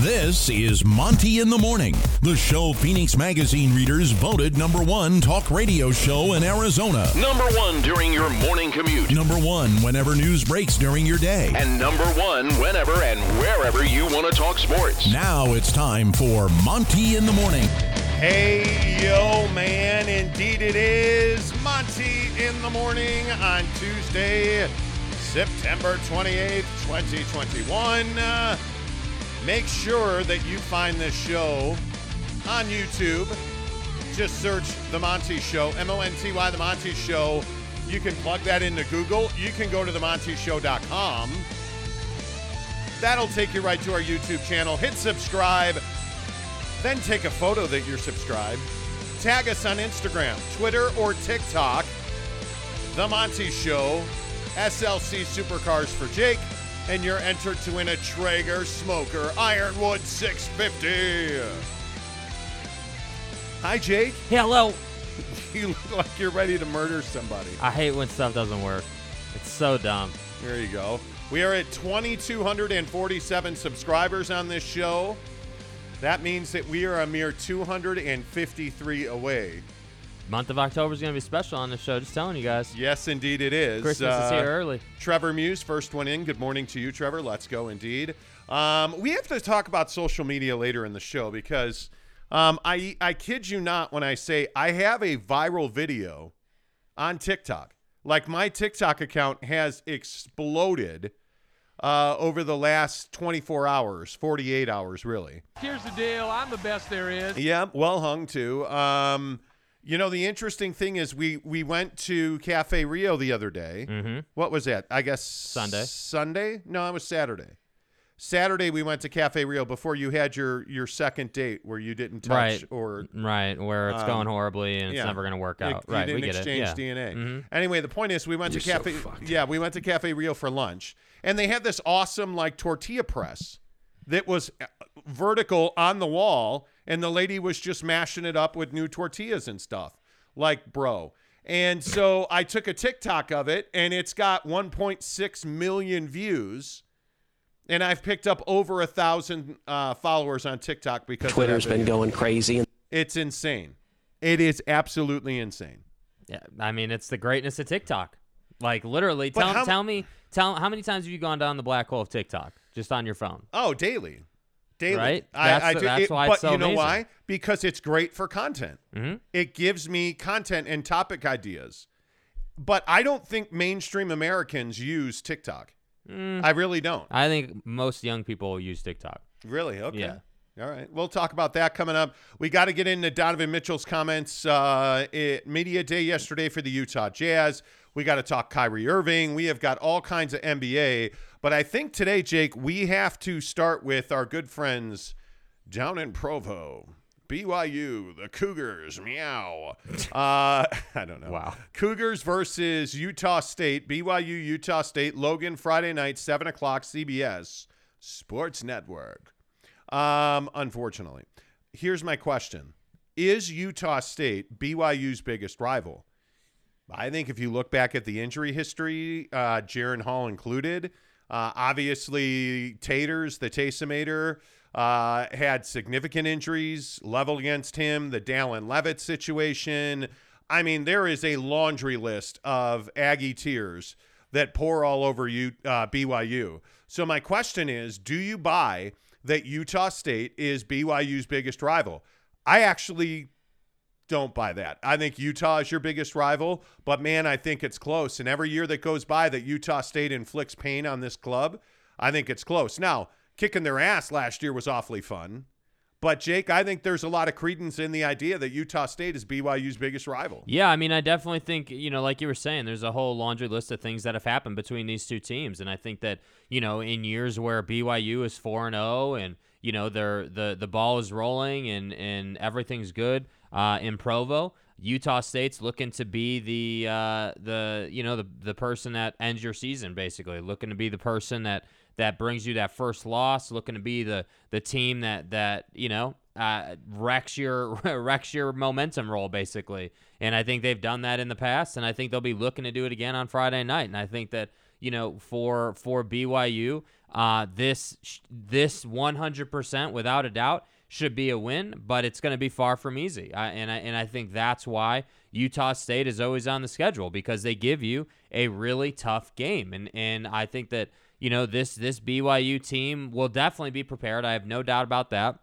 This is Monty in the Morning, the show Phoenix Magazine readers voted number one talk radio show in Arizona. Number one during your morning commute. Number one whenever news breaks during your day. And number one whenever and wherever you want to talk sports. Now it's time for Monty in the Morning. Hey, yo, man. Indeed, it is Monty in the morning on Tuesday, September 28th, 2021. Make sure that you find this show on YouTube. Just search The Monty Show, M O N T Y, The Monty Show. You can plug that into Google. You can go to themontyshow.com. That'll take you right to our YouTube channel. Hit subscribe. Then take a photo that you're subscribed. Tag us on Instagram, Twitter, or TikTok. The Monty Show, SLC Supercars for Jake, and you're entered to win a Traeger Smoker Ironwood 650. Hi, Jake. Hello. You look like you're ready to murder somebody. I hate when stuff doesn't work. It's so dumb. There you go. We are at 2,247 subscribers on this show. That means that we are a mere 253 away. Month of October is going to be special on the show. Just telling you guys. Yes, indeed it is. Christmas is Uh, here early. Trevor Muse, first one in. Good morning to you, Trevor. Let's go, indeed. Um, we have to talk about social media later in the show because um, I, I kid you not when I say I have a viral video on TikTok. Like my TikTok account has exploded uh, over the last 24 hours, 48 hours, really. Here's the deal. I'm the best there is. Yeah, well hung too. Um, you know, the interesting thing is we we went to Cafe Rio the other day. Mm-hmm. What was that? I guess Sunday. Sunday? No, it was Saturday. Saturday we went to Cafe Rio before you had your your second date where you didn't touch Right. or Right, where it's Um, going horribly and it's yeah. never going to work you- out. you right, didn't we get exchange it. Yeah. DNA. Mhm. Anyway, the point is we went to You're so Cafe fucked. Yeah, we went to Cafe Rio for lunch and they had this awesome like tortilla press that was uh, vertical on the wall and the lady was just mashing it up with new tortillas and stuff. Like, bro. And so I took a TikTok of it and it's got 1.6 million views. And I've picked up over a thousand uh, followers on TikTok because Twitter's been going crazy. It's insane. It is absolutely insane. Yeah, I mean, it's the greatness of TikTok. Like literally, tell how- tell me, tell how many times have you gone down the black hole of TikTok just on your phone? Oh, daily, daily. Right? I, That's I do. that's it- why but so you know amazing. why? Because it's great for content. Mm-hmm. It gives me content and topic ideas. But I don't think mainstream Americans use TikTok. Mm. I really don't. I think most young people use TikTok. Really? Okay. Yeah. All right. We'll talk about that coming up. We got to get into Donovan Mitchell's comments uh, at media day yesterday for the Utah Jazz. We got to talk Kyrie Irving. We have got all kinds of NBA. But I think today, Jake, we have to start with our good friends down in Provo. BYU, the Cougars, meow. Uh, I don't know. Wow. Cougars versus Utah State. BYU, Utah State. Logan, Friday night, 7 o'clock, CBS Sports Network. Um, unfortunately, here's my question: Is Utah State BYU's biggest rival? I think if you look back at the injury history, uh, Jaren Hall included, uh, obviously Taters, the Tasomator, uh, had significant injuries leveled against him. The Dallin Leavitt situation. I mean, there is a laundry list of Aggie tears that pour all over you, uh, BYU. So my question is, do you buy that Utah State is BYU's biggest rival? I actually don't buy that. I think Utah is your biggest rival, but man, I think it's close. And every year that goes by that Utah State inflicts pain on this club, I think it's close. Now, kicking their ass last year was awfully fun. But Jake, I think there's a lot of credence in the idea that Utah State is BYU's biggest rival. Yeah, I mean, I definitely think, you know, like you were saying, there's a whole laundry list of things that have happened between these two teams. And I think that, you know, in years where BYU is 4 and 0 and, you know, they're, the the ball is rolling and and everything's good uh, in Provo, Utah State's looking to be the uh, the you know the the person that ends your season basically, looking to be the person that that brings you that first loss, looking to be the the team that that you know uh, wrecks your wrecks your momentum roll basically. And I think they've done that in the past, and I think they'll be looking to do it again on Friday night. And I think that you know, for for BYU, uh, this this 100% without a doubt should be a win, but it's going to be far from easy. I, and I and I think that's why Utah State is always on the schedule because they give you a really tough game, and and I think that you know this this BYU team will definitely be prepared. I have no doubt about that,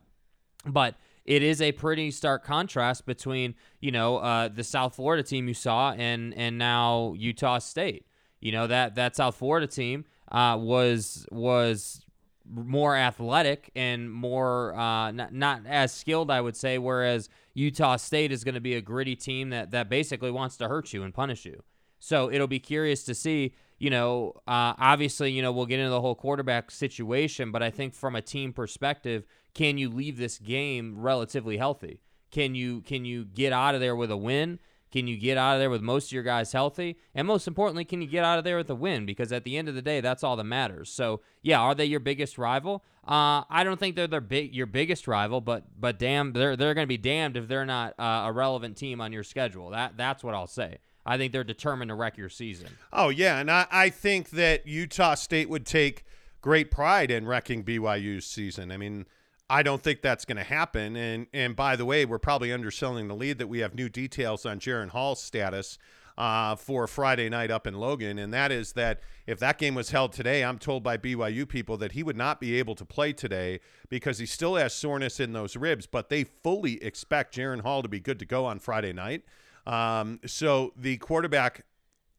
but it is a pretty stark contrast between you know uh, the South Florida team you saw and and now Utah State. You know that that South Florida team uh, was was more athletic and more uh, not, not as skilled, I would say. Whereas Utah State is going to be a gritty team that that basically wants to hurt you and punish you. So it'll be curious to see. You know, uh, obviously, you know we'll get into the whole quarterback situation, but I think from a team perspective, can you leave this game relatively healthy? Can you can you get out of there with a win? Can you get out of there with most of your guys healthy? And most importantly, can you get out of there with a win? Because at the end of the day, that's all that matters. So, yeah, are they your biggest rival? Uh, I don't think they're their big your biggest rival, but but damn, they're they're going to be damned if they're not uh, a relevant team on your schedule. That that's what I'll say. I think they're determined to wreck your season. Oh yeah, and I, I think that Utah State would take great pride in wrecking BYU's season. I mean, I don't think that's going to happen. And and by the way, we're probably underselling the lead that we have new details on Jaren Hall's status uh, for Friday night up in Logan, and that is that if that game was held today, I'm told by BYU people that he would not be able to play today because he still has soreness in those ribs. But they fully expect Jaren Hall to be good to go on Friday night. Um, so the quarterback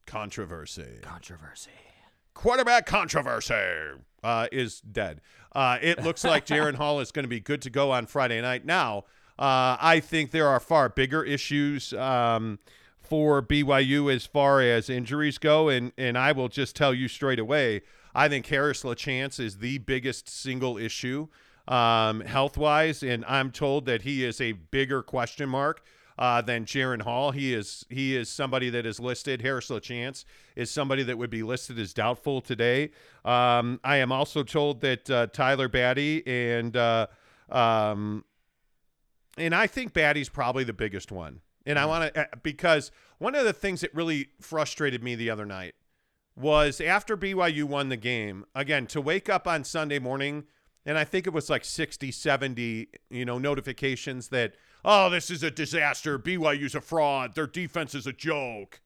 controversy. Controversy. Quarterback controversy uh, is dead. Uh, it looks like Jaren Hall is going to be good to go on Friday night. Now, uh, I think there are far bigger issues um, for BYU as far as injuries go, and and I will just tell you straight away. I think Harris LaChance is the biggest single issue um, health wise, and I'm told that he is a bigger question mark uh, than Jaren Hall. He is he is somebody that is listed. Harris LaChance is somebody that would be listed as doubtful today. Um, I am also told that uh, Tyler Batty and uh, um, and I think Batty's probably the biggest one. And I want to because one of the things that really frustrated me the other night was after BYU won the game again to wake up on Sunday morning and I think it was like 60 70 you know notifications that oh, this is a disaster. BYU's a fraud. Their defense is a joke.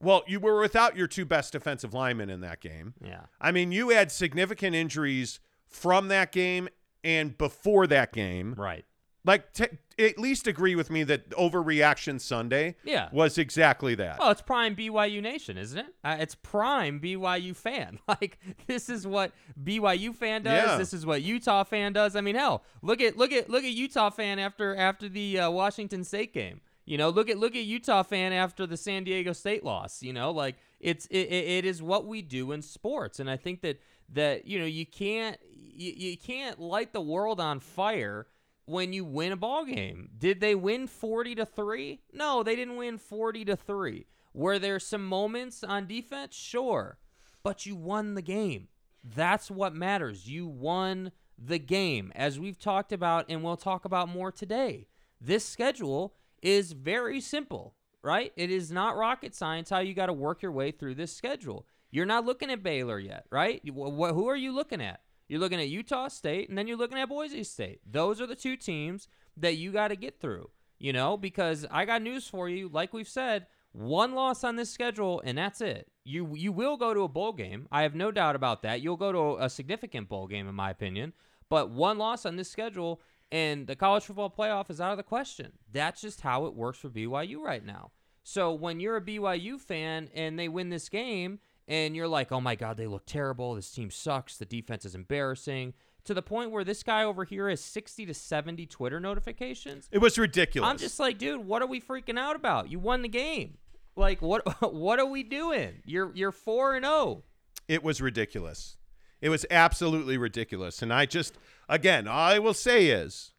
well, you were without your two best defensive linemen in that game. Yeah. I mean, you had significant injuries from that game and before that game. Right. Like, t- at least agree with me that overreaction Sunday Yeah. was exactly that. Oh, it's prime BYU Nation, isn't it? Uh, it's prime BYU fan. Like this is what BYU fan does. Yeah. This is what Utah fan does. I mean, hell, look at look at look at Utah fan after after the uh, Washington State game. You know, look at look at Utah fan after the San Diego State loss. You know, like it's it, it, it is what we do in sports, and I think that that you know you can't you, you can't light the world on fire when you win a ball game. Did they win 40 to 3? No, they didn't win 40 to 3. Were there some moments on defense? Sure. But you won the game. That's what matters. You won the game. As we've talked about and we'll talk about more today. This schedule is very simple, right? It is not rocket science how you got to work your way through this schedule. You're not looking at Baylor yet, right? Who are you looking at? You're looking at Utah State, and then you're looking at Boise State. Those are the two teams that you got to get through, you know, because I got news for you. Like we've said, one loss on this schedule, and that's it. You you will go to a bowl game. I have no doubt about that. You'll go to a significant bowl game, in my opinion. But one loss on this schedule, and the college football playoff is out of the question. That's just how it works for BYU right now. So when you're a BYU fan and they win this game, and you're like, oh my God, they look terrible. This team sucks. The defense is embarrassing. To the point where this guy over here has 60 to 70 Twitter notifications. It was ridiculous. I'm just like, dude, what are we freaking out about? You won the game. Like, what? What are we doing? You're you're four and oh. zero. It was ridiculous. It was absolutely ridiculous. And I just, again, all I will say is,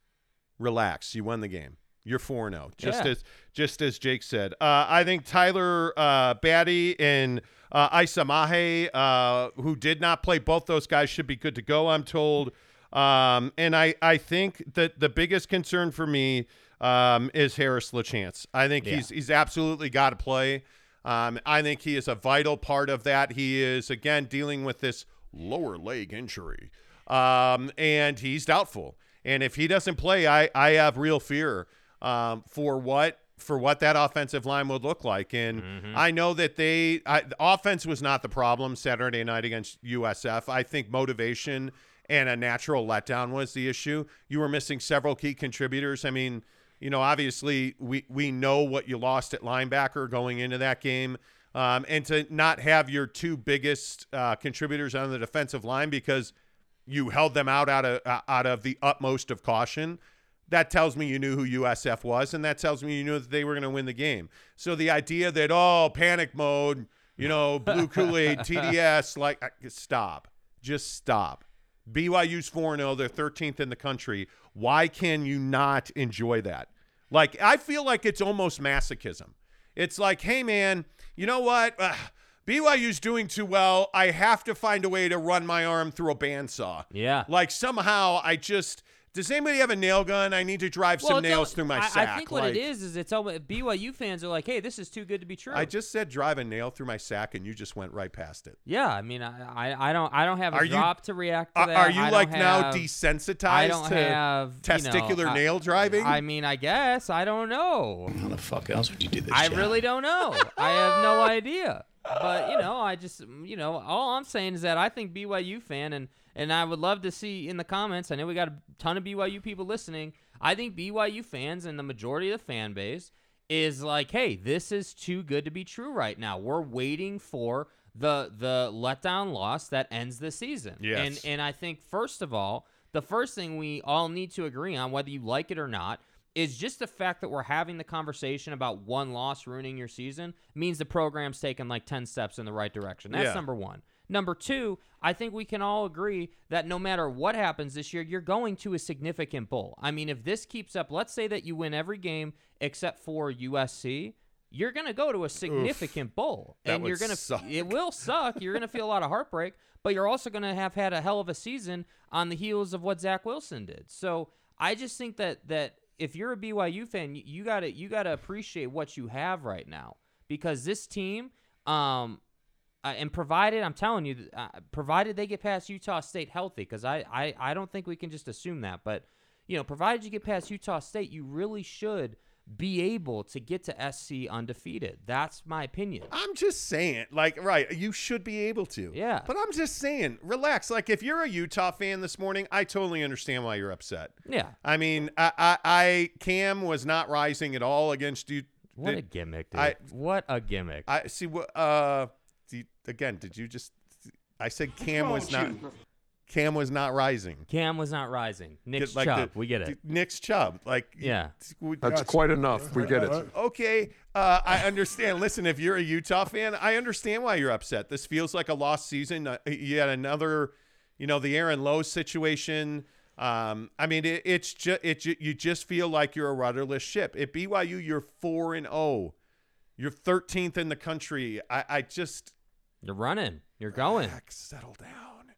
relax. You won the game. You're four zero. Just Yeah. as just as Jake said. Uh, I think Tyler uh, Batty and uh, Isa Mahe, uh, who did not play, both those guys should be good to go. I'm told. Um, and I I think that the biggest concern for me um, is Harris LaChance. I think Yeah. he's he's absolutely got to play. Um, I think he is a vital part of that. He is again dealing with this lower leg injury, um, and he's doubtful. And if he doesn't play, I I have real fear um, for what for what that offensive line would look like. And I know that they I, the offense was not the problem Saturday night against USF. I think motivation and a natural letdown was the issue. You were missing several key contributors. I mean, you know, obviously we we know what you lost at linebacker going into that game. Um, and to not have your two biggest uh, contributors on the defensive line because you held them out out of uh, out of the utmost of caution. That tells me you knew who USF was, and that tells me you knew that they were going to win the game. So the idea that oh panic mode, you know, blue Kool Aid, TDS, like stop, just stop. BYU's four zero, oh, they're thirteenth in the country. Why can you not enjoy that? Like I feel like it's almost masochism. It's like, hey man, you know what? Ugh, BYU's doing too well. I have to find a way to run my arm through a bandsaw. Yeah. Like somehow I just does anybody have a nail gun? I need to drive some Well, it's nails al- through my I, sack. I think what Like, it is is it's all BYU fans are like, hey, this is too good to be true. I just said drive a nail through my sack, and you just went right past it. yeah, I mean, I, I, I don't, I don't have a Are you- drop to react to Are, that. are you I don't like now have- desensitized I don't to have you know, testicular I- nail driving? I mean, I guess I don't know. How the fuck else would you do this? I job? really don't know. I have no idea. But you know, I just you know, all I'm saying is that I think BYU fan and and I would love to see in the comments. I know we got a ton of BYU people listening. I think BYU fans and the majority of the fan base is like, hey, this is too good to be true right now. We're waiting for the the letdown loss that ends the season. Yes. And and I think first of all, the first thing we all need to agree on, whether you like it or not, is just the fact that we're having the conversation about one loss ruining your season means the program's taken like 10 steps in the right direction. That's Yeah. number one. Number two, I think we can all agree that no matter what happens this year, you're going to a significant bowl. I mean, if this keeps up, let's say that you win every game except for USC, you're going to go to a significant bowl. That and you're going to suck. it will suck. You're going to feel a lot of heartbreak, but you're also going to have had a hell of a season on the heels of what Zach Wilson did. So I just think that that if you're a BYU fan, you, you gotta you gotta appreciate what you have right now because this team, um, uh, and provided I'm telling you, uh, provided they get past Utah State healthy, because I, I I don't think we can just assume that, but you know, provided you get past Utah State, you really should be able to get to SC undefeated. That's my opinion. I'm just saying, like, right, you should be able to. Yeah. But I'm just saying, relax. Like, if you're a Utah fan this morning, I totally understand why you're upset. Yeah. I mean, I, I, I Cam was not rising at all against you. What a gimmick, dude. I- what a gimmick. I see what. Uh, you- again, did you just? I said Cam was not. Cam was not rising. Cam was not rising. Nick's Get, like, Chubb. the- we get it. Nick's Chubb. Like, Yeah. That's quite enough. We get it. Okay, uh, I understand. Listen, if you're a Utah fan, I understand why you're upset. This feels like a lost season. Uh, you had another, you know, the Aaron Lowe situation. Um, I mean, it, it's just it. ju- You just feel like you're a rudderless ship. At BYU, you're four and zero. You're 13th in the country. I, I just You're running. You're going. Relax, settle down.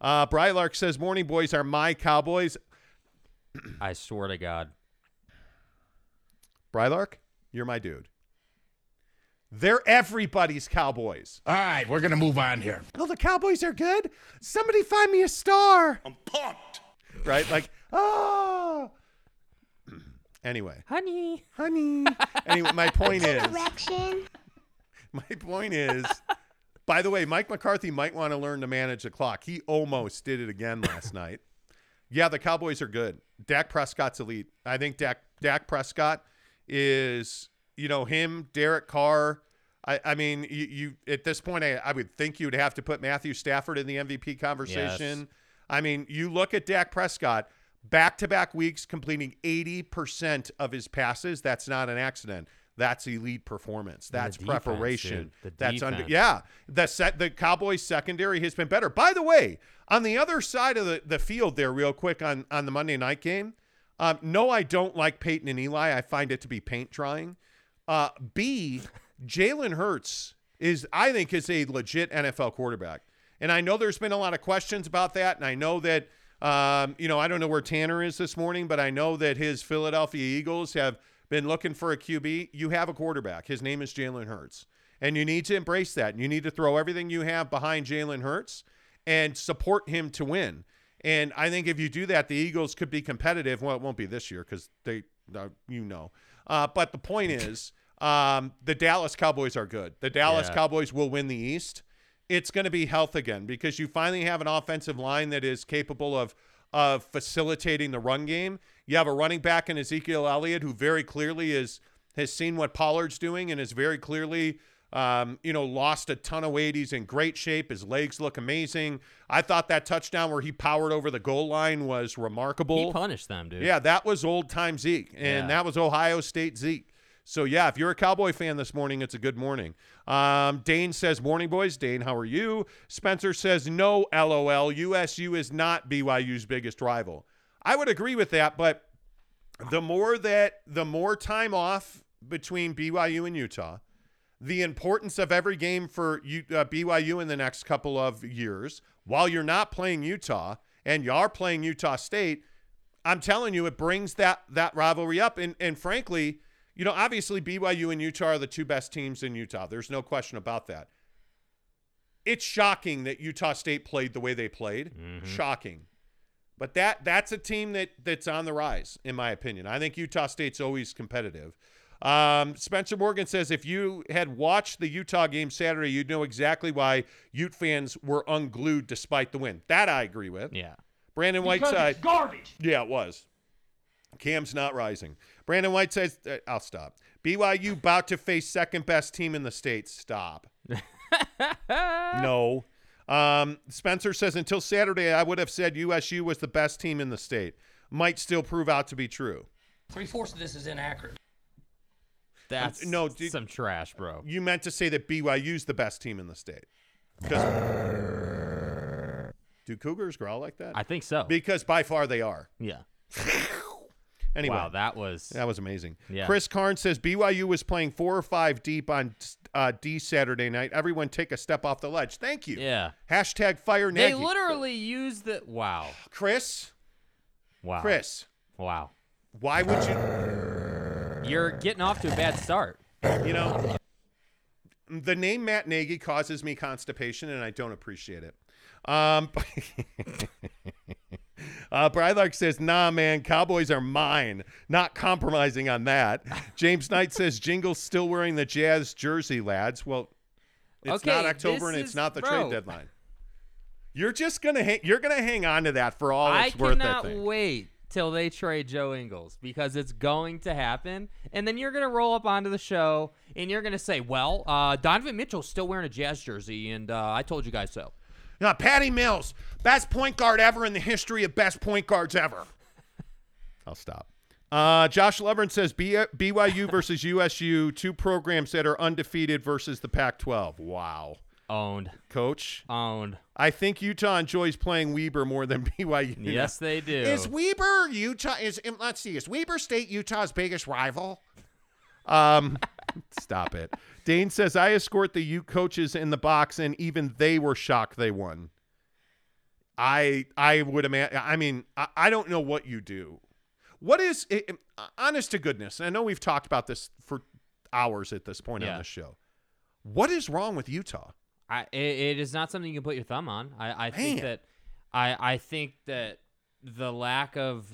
Uh, Brylark says, "Morning boys are my Cowboys." I swear to God. Brylark, you're my dude. They're everybody's Cowboys. All right, we're gonna move on here. Oh, the Cowboys are good. Somebody find me a star. I'm pumped. Right? Like, oh. Anyway, Honey. honey. Anyway, my point is, Direction. my point is, by the way, Mike McCarthy might want to learn to manage the clock. He almost did it again last night. Yeah, the Cowboys are good. Dak Prescott's elite. I think Dak Dak Prescott is, you know, him, Derek Carr. I, I mean, you, you at this point, I, I would think you'd have to put Matthew Stafford in the MVP conversation. Yes. I mean, you look at Dak Prescott, back to back weeks completing 80% of his passes. That's not an accident. That's elite performance. That's defense, preparation. That's under yeah. The set the Cowboys secondary has been better. By the way, on the other side of the, the field there, real quick on, on the Monday night game. Um, no, I don't like Peyton and Eli. I find it to be paint drying. Uh, B, Jalen Hurts is, I think, is a legit NFL quarterback. And I know there's been a lot of questions about that. And I know that, um, you know, I don't know where Tanner is this morning, but I know that his Philadelphia Eagles have been looking for a QB. You have a quarterback. His name is Jalen Hurts. And you need to embrace that. And you need to throw everything you have behind Jalen Hurts and support him to win. And I think if you do that, the Eagles could be competitive. Well, it won't be this year because they, uh, you know. Uh, but the point is, um, the Dallas Cowboys are good. The Dallas Yeah. Cowboys will win the East. It's going to be health again because you finally have an offensive line that is capable of of facilitating the run game. You have a running back in Ezekiel Elliott who very clearly is has seen what Pollard's doing and is very clearly um, you know, lost a ton of weight. He's in great shape. His legs look amazing. I thought that touchdown where he powered over the goal line was remarkable. He punished them, dude. Yeah, that was old time Zeke, and Yeah. that was Ohio State Zeke. So yeah, if you're a Cowboy fan this morning, it's a good morning. Um, Dane says, "Morning, boys." Dane, how are you? Spencer says, "No, LOL. USU is not BYU's biggest rival." I would agree with that, but the more that the more time off between BYU and Utah, the importance of every game for U, uh, BYU in the next couple of years, while you're not playing Utah and you are playing Utah State, I'm telling you, it brings that that rivalry up. And and frankly, you know, obviously BYU and Utah are the two best teams in Utah. There's no question about that. It's shocking that Utah State played the way they played. Shocking. But that that's a team that that's on the rise, in my opinion. I think Utah State's always competitive. Um, Spencer Morgan says if you had watched the Utah game Saturday, you'd know exactly why Ute fans were unglued despite the win. That I agree with. Yeah. Brandon Whiteside. garbage. Yeah, it was. Cam's not rising. Brandon White says, uh, I'll stop. BYU about to face second best team in the state. Stop. no. Um, Spencer says, until Saturday, I would have said USU was the best team in the state. Might still prove out to be true. Three fourths of this is inaccurate. That's no, dude- some trash, bro. You meant to say that BYU's the best team in the state. Because do Cougars growl like that? I think so. because by far they are. yeah. Anyway, Wow, that was That was amazing. Yeah. Chris Carnes says BYU was playing four or five deep on uh, D Saturday night. Everyone take a step off the ledge. Thank you. yeah. Hashtag fire They literally used the wow, Chris, wow, Chris, wow. why would you? You're getting off to a bad start. You know, the name Matt Nagy causes me constipation, and I don't appreciate it. Um, uh, Brylark says, "Nah, man, Cowboys are mine. Not compromising on that." James Knight says, "Jingle's still wearing the Jazz jersey, lads." Well, it's not October, and it's is- not the bro. trade deadline. You're just gonna hang. You're gonna hang on to that for all I it's worth. I cannot wait till they trade Joe Ingles because it's going to happen, and then you're gonna roll up onto the show and you're gonna say, "Well, uh, Donovan Mitchell's still wearing a Jazz jersey, and uh, I told you guys so." Now, Patty Mills, best point guard ever in the history of best point guards ever. I'll stop. Uh, Josh Levern says B- BYU versus USU, two programs that are undefeated versus the Pac 12. Wow. Owned, Coach, owned. I think Utah enjoys playing Weber more than BYU. Yes, they do. Is Weber Utah? Is let's see. Is Weber State Utah's biggest rival? Um, stop it. Dane says I escort the Ute coaches in the box, and even they were shocked they won. I I would imagine. I mean, I, I don't know what you do. What is it, it- honest to goodness? I know we've talked about this for hours at this point on the show. What is wrong with Utah? I, it, it is not something you can put your thumb on. I, I think that I, I think that the lack of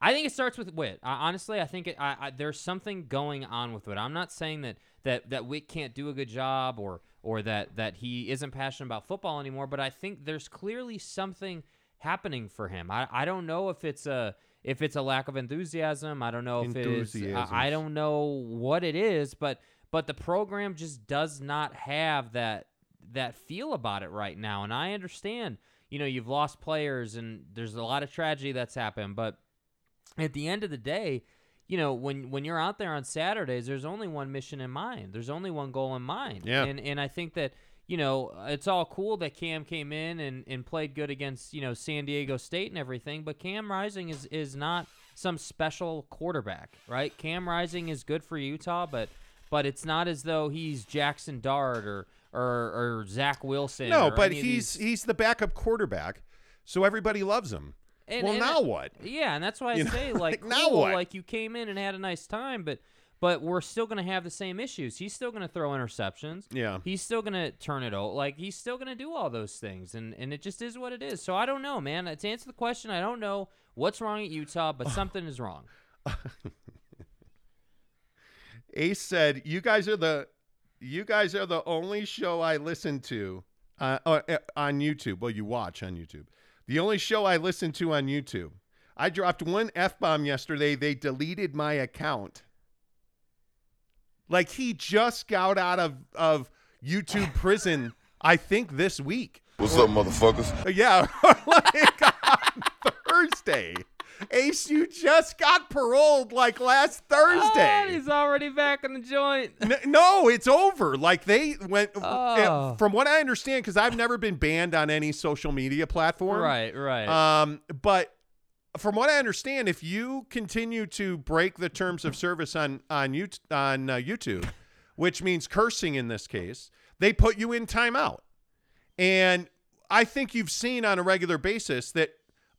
I think it starts with Whit. I, honestly, I think it, I, I, there's something going on with Whit. I'm not saying that that that Whit can't do a good job or or that that he isn't passionate about football anymore, but I think there's clearly something happening for him. I, I don't know if it's a if it's a lack of enthusiasm. I don't know if it is. I, I don't know what it is, but but the program just does not have that that feel about it right now. And I understand, you know, you've lost players and there's a lot of tragedy that's happened, but at the end of the day, you know, when when you're out there on Saturdays, there's only one mission in mind. There's only one goal in mind. Yeah. And and I think that you know it's all cool that Cam came in and, and played good against you know San Diego State and everything, but Cam Rising is is not some special quarterback, right? Cam Rising is good for Utah, but but it's not as though he's Jaxson Dart or or, or Zach Wilson. No, or but he's he's the backup quarterback, so everybody loves him. And- well, and now I- what? Yeah, and that's why I You know, say like, like, now what? like you came in and had a nice time, but but we're still going to have the same issues. He's still going to throw interceptions. Yeah. He's still going to turn it over. Like he's still going to do all those things and and it just is what it is. So I don't know, man. To answer the question, I don't know what's wrong at Utah, but something is wrong. Ace said, "You guys are the, you guys are the only show I listen to uh, uh, on YouTube. Well, you watch on YouTube. The only show I listen to on YouTube. I dropped one f bomb yesterday. They deleted my account. Like he just got out of of YouTube prison. I think this week. What's up, motherfuckers? Yeah, like on Thursday. Ace, you just got paroled like last Thursday. Oh, he's already back in the joint. N- no, it's over. Like they went Oh. from what I understand because I've never been banned on any social media platform. Right, right. Um, but from what I understand, if you continue to break the terms of service on on you on uh, YouTube, which means cursing in this case, they put you in timeout. And I think you've seen on a regular basis that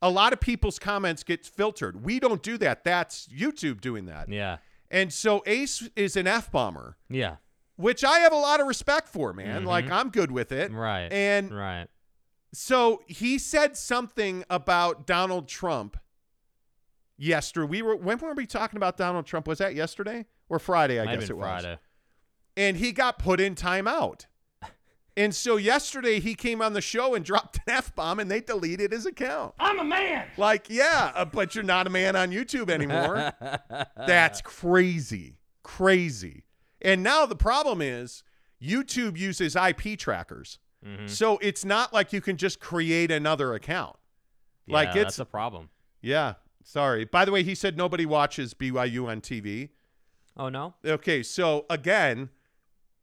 a lot of people's comments get filtered. We don't do that. That's YouTube doing that. yeah. And so Ace is an F bomber Yeah. which I have a lot of respect for, man. Like I'm good with it. Mm-hmm. Right. And right. so he said something about Donald Trump yesterday. We were when were we talking about Donald Trump? Was that yesterday or Friday? I Might guess it was. Friday. And he got put in timeout. And so yesterday he came on the show and dropped an F bomb and they deleted his account. I'm a man. Like, yeah, uh, but you're not a man on YouTube anymore. That's crazy. Crazy. And now the problem is YouTube uses IP trackers. Mm-hmm. So it's not like you can just create another account. Like it's that's a problem. yeah. Sorry. By the way, he said nobody watches BYU on TV. Oh no. Okay, so again,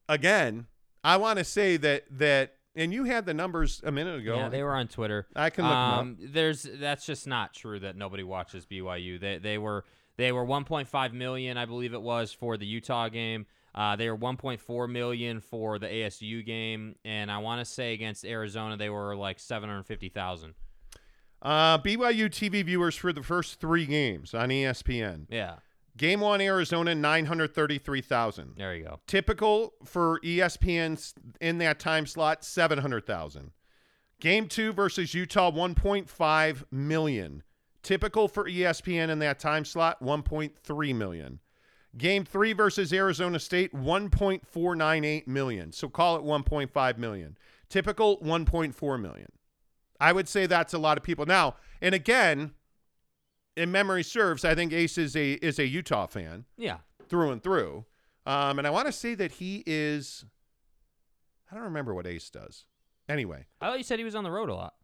again, I want to say that that and you had the numbers a minute ago. Yeah, they were on Twitter. I can look them up. um, There's that's just not true that nobody watches BYU. They they were they were 1.5 million, I believe it was, for the Utah game. Uh, they were 1.4 million for the ASU game, and I want to say against Arizona they were like 750,000. Uh, BYU TV viewers for the first three games on ESPN. Yeah, Game one, Arizona, 933,000. there you go. Typical for ESPN's in that time slot, 700,000. Game two versus Utah, 1.5 million. Typical for ESPN in that time slot, 1.3 million. Game three versus Arizona State, 1.498 million. So call it 1.5 million. Typical, 1.4 million. I would say that's a lot of people. Now, and again, in memory serves, I think Ace is a is a Utah fan Yeah, through and through. Um, and I want to say that he is. I don't remember what Ace does. Anyway, I thought you said he was on the road a lot.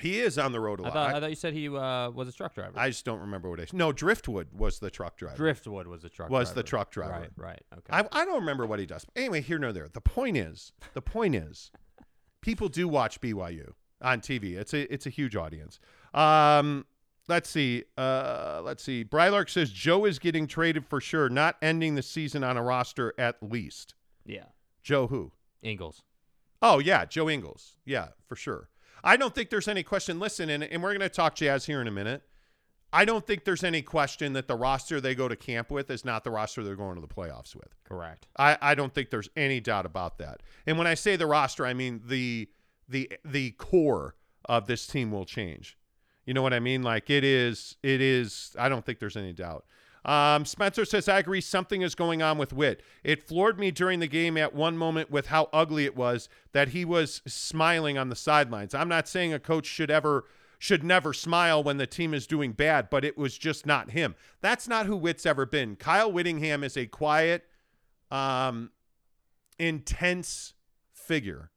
he is on the road a lot. thought, I, I, thought you said he uh, was a truck driver. I just don't remember what Ace. No, Driftwood was the truck driver. Driftwood was the truck. Was driver. the truck driver. Right, right. Okay. I, I don't remember what he does. Anyway, here nor there. The point is, the point is, people do watch BYU on TV. It's a it's a huge audience. Um, let's see. Uh, let's see. Brylark says Joe is getting traded for sure, not ending the season on a roster at least. yeah, Joe who? Ingles. Oh yeah, Joe Ingles. Yeah, for sure. I don't think there's any question. Listen, and, and we're going to talk Jazz here in a minute. I don't think there's any question that the roster they go to camp with is not the roster they're going to the playoffs with. Correct. I, I don't think there's any doubt about that. And when I say the roster, I mean the the the core of this team will change. You know what I mean? Like it is it is I don't think there's any doubt. Um, Spencer says, I agree something is going on with Whit. It floored me during the game at one moment with how ugly it was that he was smiling on the sidelines. I'm not saying a coach should ever should never smile when the team is doing bad, but it was just not him. That's not who Whit's ever been. Kyle Whittingham is a quiet, um, intense figure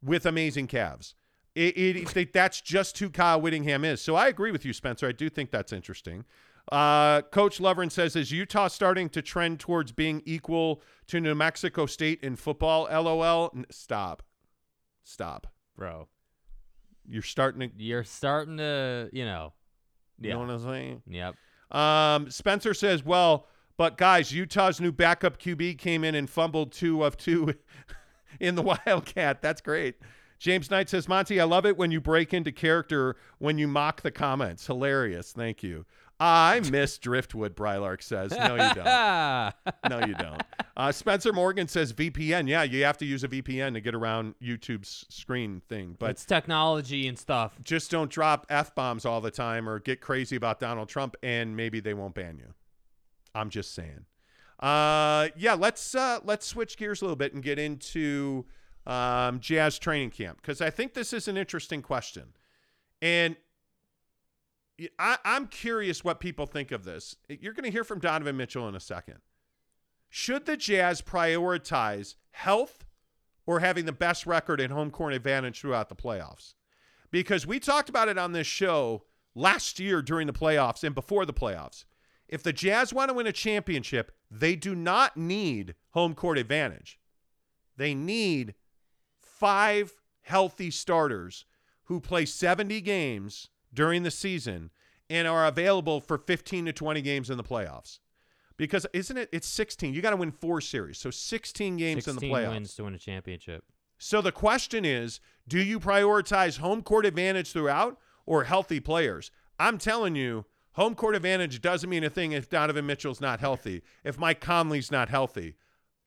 with amazing calves. It, it, it- that's just who Kyle Whittingham is. So I agree with you, Spencer. I do think that's interesting. Uh, Coach Lovren says, is Utah starting to trend towards being equal to New Mexico State in football? LOL. N- stop. Stop. Bro, You're starting to, you're starting to, you know. you Yeah. know what I'm saying? Yep. Um, Spencer says, well, but guys, Utah's new backup QB came in and fumbled two of two in the Wildcat. That's great. James Knight says, Monty, I love it when you break into character when you mock the comments. Hilarious. Thank you. I miss Driftwood, Brylark says. No, you don't. no, you don't. Uh, Spencer Morgan says VPN. Yeah, you have to use a VPN to get around YouTube's screen thing. But it's technology and stuff. just don't drop F bombs all the time or get crazy about Donald Trump, and maybe they won't ban you. I'm just saying. Uh, yeah, let's uh, let's switch gears a little bit and get into um, Jazz training camp because I think this is an interesting question, and I, am curious what people think of this. You're going to hear from Donovan Mitchell in a second. Should the Jazz prioritize health or having the best record and home court advantage throughout the playoffs? Because we talked about it on this show last year during the playoffs and before the playoffs. If the Jazz want to win a championship, they do not need home court advantage. They need five healthy starters who play 70 games during the season and are available for 15 to 20 games in the playoffs. Because isn't it? It's 16. You got to win four series, so 16 games in the 16 playoffs. wins to win a championship. So the question is, do you prioritize home court advantage throughout or healthy players? I'm telling you, home court advantage doesn't mean a thing if Donovan Mitchell's not healthy, if Mike Conley's not healthy.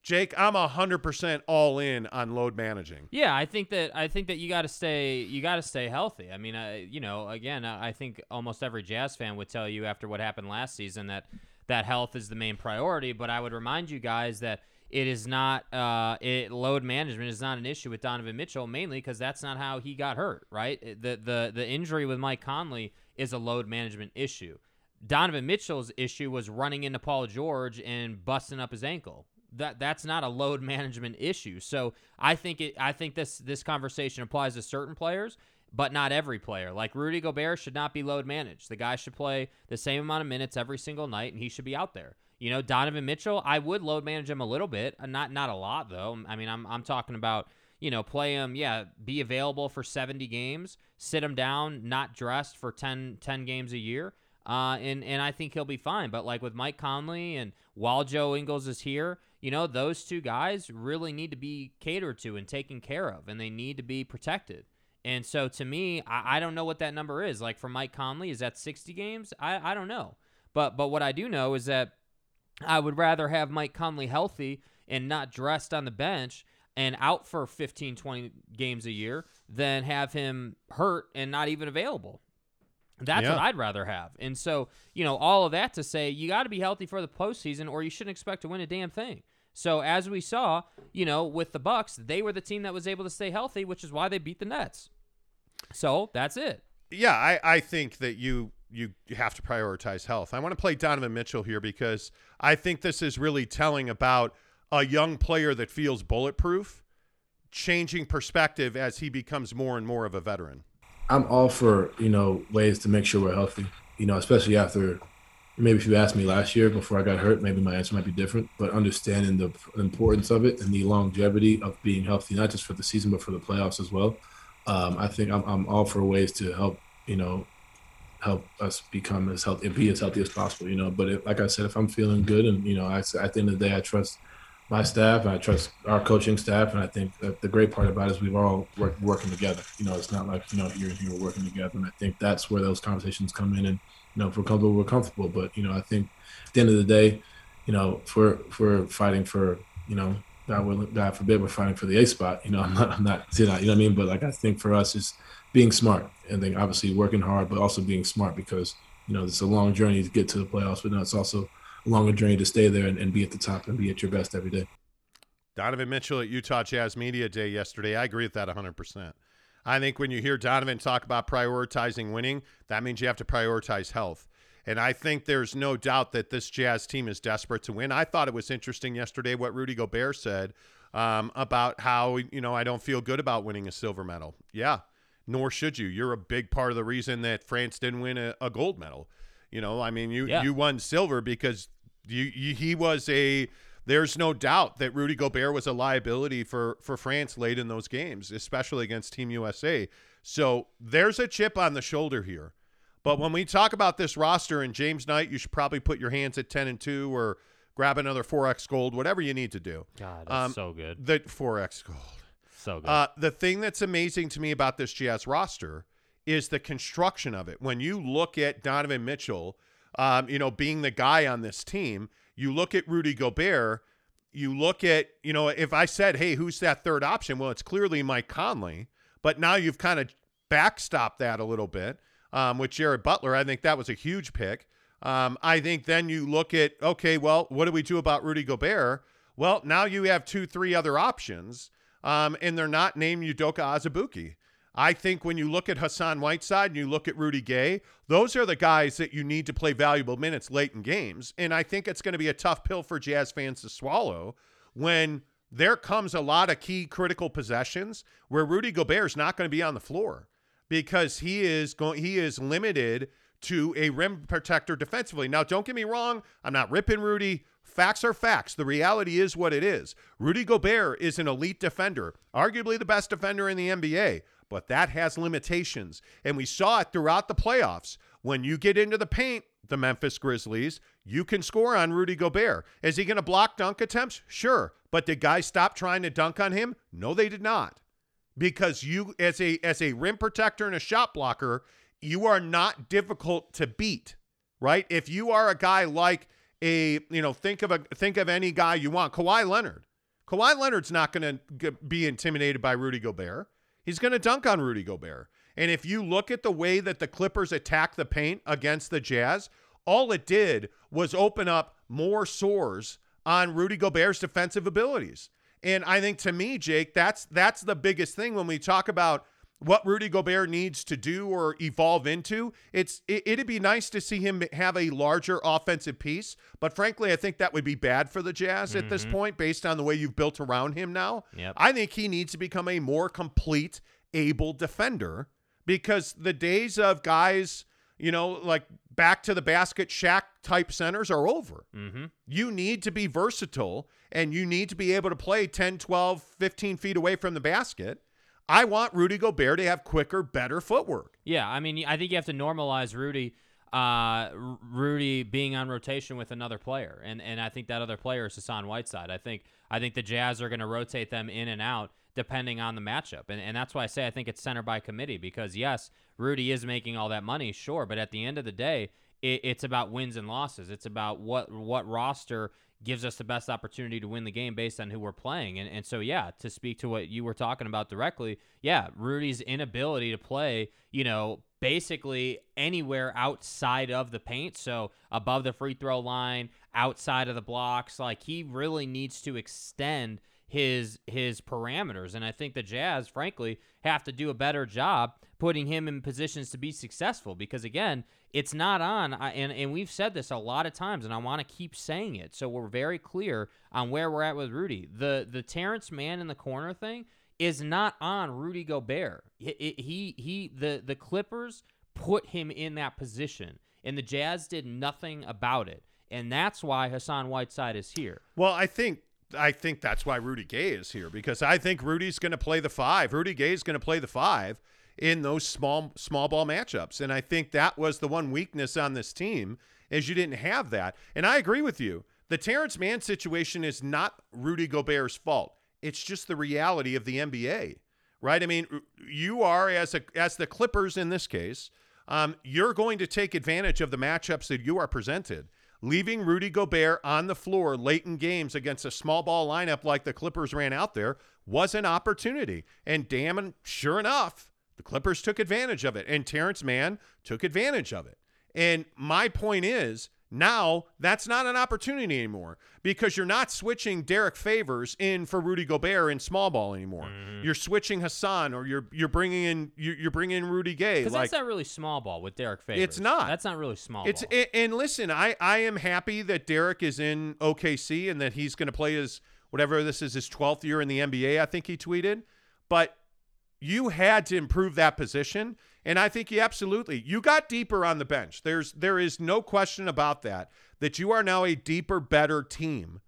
Jake, I'm 100% all in on load managing. Yeah, I think that I think that you got to stay you got to stay healthy. I mean, I, you know, again, I think almost every Jazz fan would tell you after what happened last season that that health is the main priority. But I would remind you guys that it is not uh, it load management is not an issue with Donovan Mitchell mainly because that's not how he got hurt. Right, the the the injury with Mike Conley is a load management issue. Donovan Mitchell's issue was running into Paul George and busting up his ankle. That that's not a load management issue. So I think it I think this this conversation applies to certain players, but not every player. Like Rudy Gobert should not be load managed. The guy should play the same amount of minutes every single night and he should be out there. You know, Donovan Mitchell, I would load manage him a little bit, not not a lot though. I mean, I'm I'm talking about you know, play him, yeah, be available for 70 games, sit him down, not dressed for 10, 10 games a year. Uh, and, and I think he'll be fine. But like with Mike Conley and while Joe Ingles is here, you know, those two guys really need to be catered to and taken care of, and they need to be protected. And so to me, I, I don't know what that number is. Like for Mike Conley, is that 60 games? I, I don't know. But but what I do know is that I would rather have Mike Conley healthy and not dressed on the bench and out for 15, 20 games a year than have him hurt and not even available. That's Yeah. what I'd rather have. And so, you know, all of that to say, you got to be healthy for the postseason, or you shouldn't expect to win a damn thing. So as we saw, you know, with the Bucks, they were the team that was able to stay healthy, which is why they beat the Nets. So that's it. Yeah, I, I think that you you have to prioritize health. I want to play Donovan Mitchell here because I think this is really telling about a young player that feels bulletproof, changing perspective as he becomes more and more of a veteran. I'm all for you know ways to make sure we're healthy. You know, especially after maybe if you asked me last year before I got hurt, maybe my answer might be different. But understanding the importance of it and the longevity of being healthy, not just for the season but for the playoffs as well. Um, I think I'm, I'm all for ways to help you know help us become as healthy be as healthy as possible. You know, but if, like I said, if I'm feeling good and you know, I, at the end of the day, I trust my staff and I trust our coaching staff. And I think the great part about it is we've all worked working together. You know, it's not like, you know, you're here working together. And I think that's where those conversations come in. And, you know, if we're comfortable, we're comfortable. But, you know, I think at the end of the day, you know, if we're, if we're fighting for, you know, God, willing, God forbid we're fighting for the A spot, you know, I'm not, I'm not, you know what I mean? But like, I think for us is being smart and then obviously working hard, but also being smart because, you know, it's a long journey to get to the playoffs, but now it's also longer journey to stay there and, and be at the top and be at your best every day. Donovan Mitchell at Utah Jazz Media Day yesterday. I agree with that 100%. I think when you hear Donovan talk about prioritizing winning, that means you have to prioritize health. And I think there's no doubt that this Jazz team is desperate to win. I thought it was interesting yesterday what Rudy Gobert said um, about how, you know, I don't feel good about winning a silver medal. Yeah, nor should you. You're a big part of the reason that France didn't win a, a gold medal. You know, I mean, you, Yeah. you won silver because you, you he was a there's no doubt that Rudy Gobert was a liability for for France late in those games, especially against Team USA. So there's a chip on the shoulder here. But when we talk about this roster and James Knight, you should probably put your hands at 10 and 2 or grab another 4x gold, whatever you need to do. God, that's Um, so good. The 4x gold. So good. Uh, the thing that's amazing to me about this Jazz roster is the construction of it. When you look at Donovan Mitchell, um, you know, being the guy on this team, you look at Rudy Gobert, you look at, you know, if I said, hey, who's that third option? Well, it's clearly Mike Conley, but now you've kind of backstopped that a little bit um, with Jared Butler. I think that was a huge pick. Um, I think then you look at, okay, well, what do we do about Rudy Gobert? Well, now you have two, three other options, um, and they're not named Udoka Azubuike. I think when you look at Hassan Whiteside and you look at Rudy Gay, those are the guys that you need to play valuable minutes late in games. And I think it's going to be a tough pill for Jazz fans to swallow when there comes a lot of key critical possessions where Rudy Gobert is not going to be on the floor because he is going he is limited to a rim protector defensively. Now, don't get me wrong, I'm not ripping Rudy. Facts are facts. The reality is what it is. Rudy Gobert is an elite defender, arguably the best defender in the NBA, but that has limitations. And we saw it throughout the playoffs. When you get into the paint, the Memphis Grizzlies, you can score on Rudy Gobert. Is he going to block dunk attempts? Sure. But did guys stop trying to dunk on him? No, they did not. Because you as a as a rim protector and a shot blocker, you are not difficult to beat, right? If you are a guy like a, you know, think of a think of any guy you want, Kawhi Leonard. Kawhi Leonard's not going to be intimidated by Rudy Gobert. He's going to dunk on Rudy Gobert. And if you look at the way that the Clippers attack the paint against the Jazz, all it did was open up more sores on Rudy Gobert's defensive abilities. And I think to me, Jake, that's that's the biggest thing when we talk about what Rudy Gobert needs to do or evolve into. It's it, it'd be nice to see him have a larger offensive piece, but frankly, I think that would be bad for the Jazz at this point based on the way you've built around him now. Yep. I think he needs to become a more complete, able defender because the days of guys, you know, like back to the basket Shaq type centers are over. mm-hmm. You need to be versatile and you need to be able to play 10, 12, 15 feet away from the basket. I want Rudy Gobert to have quicker, better footwork. Yeah, I mean, I think you have to normalize Rudy, uh, Rudy being on rotation with another player, and and I think that other player is Hassan Whiteside. I think I think the Jazz are going to rotate them in and out depending on the matchup, and and that's why I say I think it's center by committee because yes, Rudy is making all that money, sure, but at the end of the day, it's about wins and losses. It's about what what roster gives us the best opportunity to win the game based on who we're playing. And and so yeah, to speak to what you were talking about directly, yeah, Rudy's inability to play, you know, basically anywhere outside of the paint, so above the free throw line, outside of the blocks, like he really needs to extend his his parameters and I think the Jazz frankly have to do a better job putting him in positions to be successful because again it's not on and and we've said this a lot of times and I want to keep saying it so we're very clear on where we're at with Rudy. The the Terrence Mann in the corner thing is not on Rudy Gobert. He he, he the the Clippers put him in that position and the Jazz did nothing about it and that's why Hassan Whiteside is here. Well, I think I think that's why Rudy Gay is here because I think Rudy's going to play the five. Rudy Gay is going to play the five in those small small ball matchups, and I think that was the one weakness on this team is you didn't have that. And I agree with you. The Terrence Mann situation is not Rudy Gobert's fault. It's just the reality of the NBA, right? I mean, you are as a as the Clippers in this case, um, you're going to take advantage of the matchups that you are presented leaving Rudy Gobert on the floor late in games against a small ball lineup like the Clippers ran out there was an opportunity. And damn, sure enough, the Clippers took advantage of it, and Terrence Mann took advantage of it. And my point is, now that's not an opportunity anymore because you're not switching Derek Favors in for Rudy Gobert in small ball anymore. Mm-hmm. You're switching Hassan or you're you're bringing in you're, you're bringing in Rudy Gay. Because Like that's not really small ball with Derek Favors. It's not. That's not really small it's ball. and listen, I I am happy that Derek is in OKC and that he's going to play his whatever this is his 12th year in the NBA, I think he tweeted. But you had to improve that position and I think you absolutely you got deeper on the bench. There's there is no question about that that you are now a deeper better team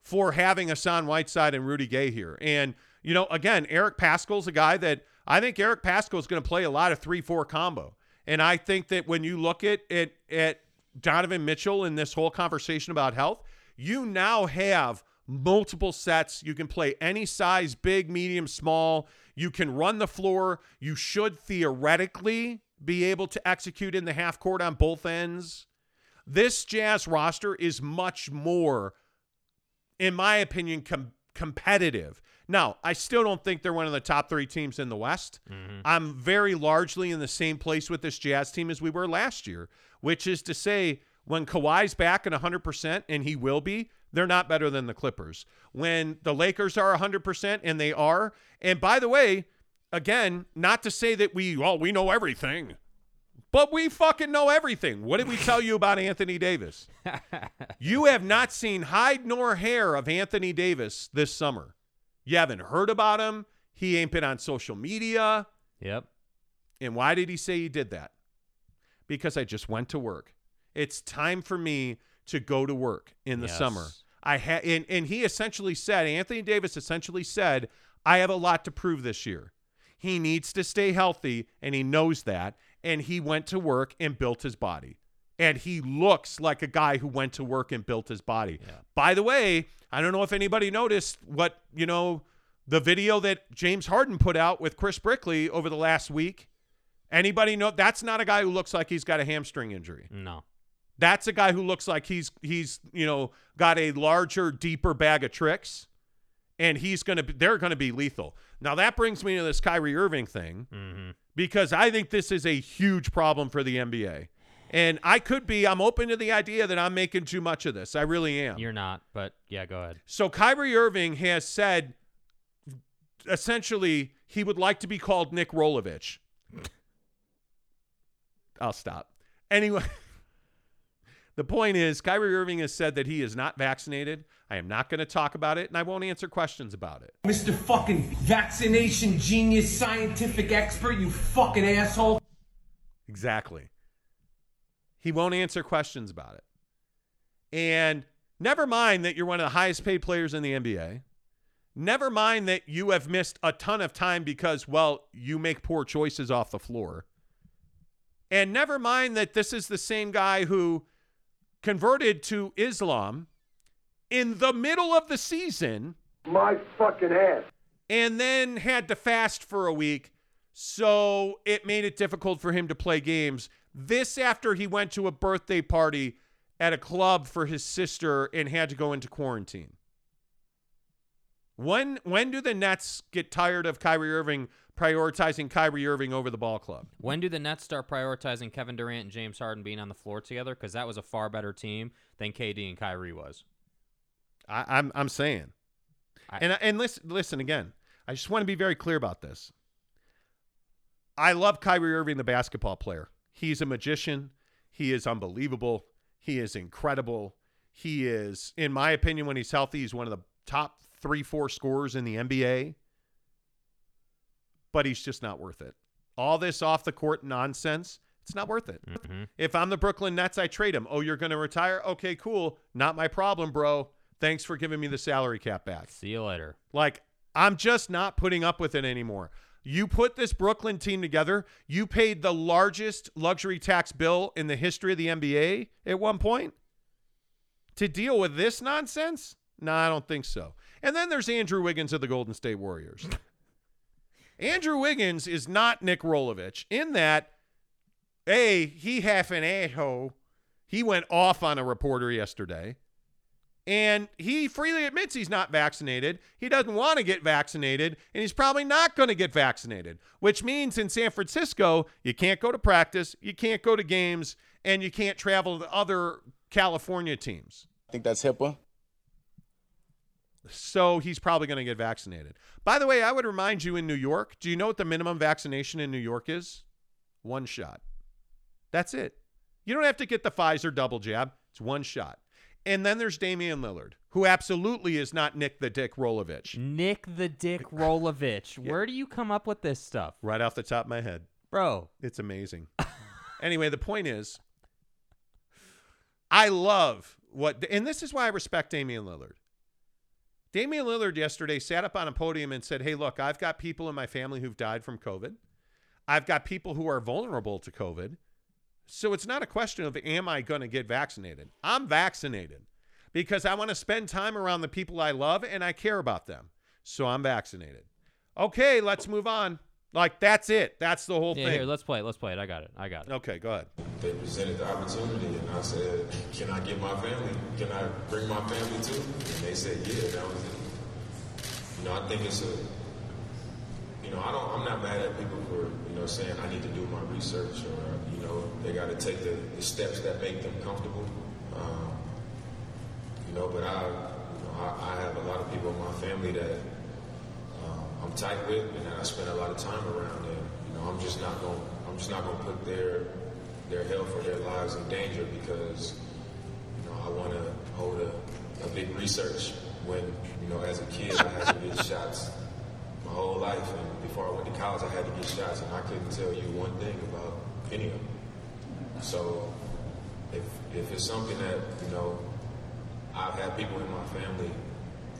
for having Hassan Whiteside and Rudy Gay here. And you know, again, Eric Paschall's a guy that I think Eric Paschall is going to play a lot of 3-4 combo. And I think that when you look at at at Donovan Mitchell in this whole conversation about health, you now have multiple sets. You can play any size, big, medium, small. You can run the floor. You should theoretically be able to execute in the half court on both ends. This Jazz roster is much more, in my opinion, com- competitive. Now, I still don't think they're one of the top three teams in the West. Mm-hmm. I'm very largely in the same place with this Jazz team as we were last year, which is to say, when Kawhi's back at 100%, and he will be, they're not better than the Clippers. When the Lakers are 100%, and they are, and by the way, again, not to say that we, well, we know everything, but we fucking know everything. What did we tell you about Anthony Davis? you have not seen hide nor hair of Anthony Davis this summer. You haven't heard about him. He ain't been on social media. Yep. And why did he say he did that? Because I just went to work. It's time for me to go to work in the Yes. summer. I had and, and he essentially said, Anthony Davis essentially said, I have a lot to prove this year. He needs to stay healthy and he knows that. And he went to work and built his body. And he looks like a guy who went to work and built his body. By the way, I don't know if anybody noticed what, you know, the video that James Harden put out with Chris Brickley over the last week. Anybody know that's not a guy who looks like he's got a hamstring injury. No. That's a guy who looks like he's he's, you know, got a larger, deeper bag of tricks. And he's gonna be they're gonna be lethal. Now that brings me to this Kyrie Irving thing Mm-hmm. because I think this is a huge problem for the NBA. And I could be, I'm open to the idea that I'm making too much of this. I really am. You're not, but yeah, go ahead. So Kyrie Irving has said essentially he would like to be called Nick Rolovich. I'll stop. Anyway, the point is Kyrie Irving has said that he is not vaccinated. I am not going to talk about it and I won't answer questions about it. Mr. fucking vaccination genius scientific expert, you fucking asshole. Exactly. He won't answer questions about it. And never mind that you're one of the highest paid players in the NBA. Never mind that you have missed a ton of time because, well, you make poor choices off the floor. And never mind that this is the same guy who converted to Islam in the middle of the season My fucking ass. and then had to fast for a week. So it made it difficult for him to play games. This after he went to a birthday party at a club for his sister and had to go into quarantine. When when do the Nets get tired of Kyrie Irving prioritizing Kyrie Irving over the ball club? When do the Nets start prioritizing Kevin Durant and James Harden being on the floor together? Because that was a far better team than KD and Kyrie was. I, I'm I'm saying. I- and and listen listen again. I just want to be very clear about this. I love Kyrie Irving, the basketball player. He's a magician. He is unbelievable. He is incredible. He is, in my opinion, when he's healthy, he's one of the top three, four scorers in the NBA. But he's just not worth it. All this off the court nonsense, it's not worth it. Mm-hmm. If I'm the Brooklyn Nets, I trade him. Oh, you're going to retire? Okay, cool. Not my problem, bro. Thanks for giving me the salary cap back. See you later. Like, I'm just not putting up with it anymore. You put this Brooklyn team together, you paid the largest luxury tax bill in the history of the NBA at one point to deal with this nonsense? No, I don't think so. And then there's Andrew Wiggins of the Golden State Warriors. Andrew Wiggins is not Nick Rolovich in that, A, he half an a-ho. He went off on a reporter yesterday. And he freely admits he's not vaccinated. He doesn't want to get vaccinated, and he's probably not going to get vaccinated, which means in San Francisco, you can't go to practice, you can't go to games, and you can't travel to other California teams. I think that's HIPAA. So he's probably going to get vaccinated. By the way, I would remind you in New York, do you know what the minimum vaccination in New York is? One shot. That's it. You don't have to get the Pfizer double jab, it's one shot. And then there's Damian Lillard, who absolutely is not Nick the Dick Rolovich. Nick the Dick Rolovich. Where do you come up with this stuff? Right off the top of my head. Bro. It's amazing. anyway, the point is, I love what, and this is why I respect Damian Lillard. Damian Lillard yesterday sat up on a podium and said, Hey, look, I've got people in my family who've died from COVID. I've got people who are vulnerable to COVID. So it's not a question of, Am I going to get vaccinated? I'm vaccinated. because I want to spend time around the people I love and I care about them. So I'm vaccinated. Okay, let's move on. Like that's it. That's the whole Yeah, thing. here, let's play it. Let's play it. I got it. I got it. okay, go ahead. They presented the opportunity, and I said, "Can I get my family? Can I bring my family too?" And they said, "Yeah." That was it. You know, I think it's a. You know, I don't. I'm not mad at people for you know saying I need to do my research or you know they got to take the, the steps that make them comfortable. Um, you know, but I, you know, I, I have a lot of people in my family that I'm tight with and that I spend a lot of time around. them. you know, I'm just not going. I'm just not going to put their their health or their lives in danger because you know I want to hold a, a big research. When you know, as a kid, I had to get shots my whole life, and before I went to college, I had to get shots, and I couldn't tell you one thing about any of them. So, if if it's something that you know, I've had people in my family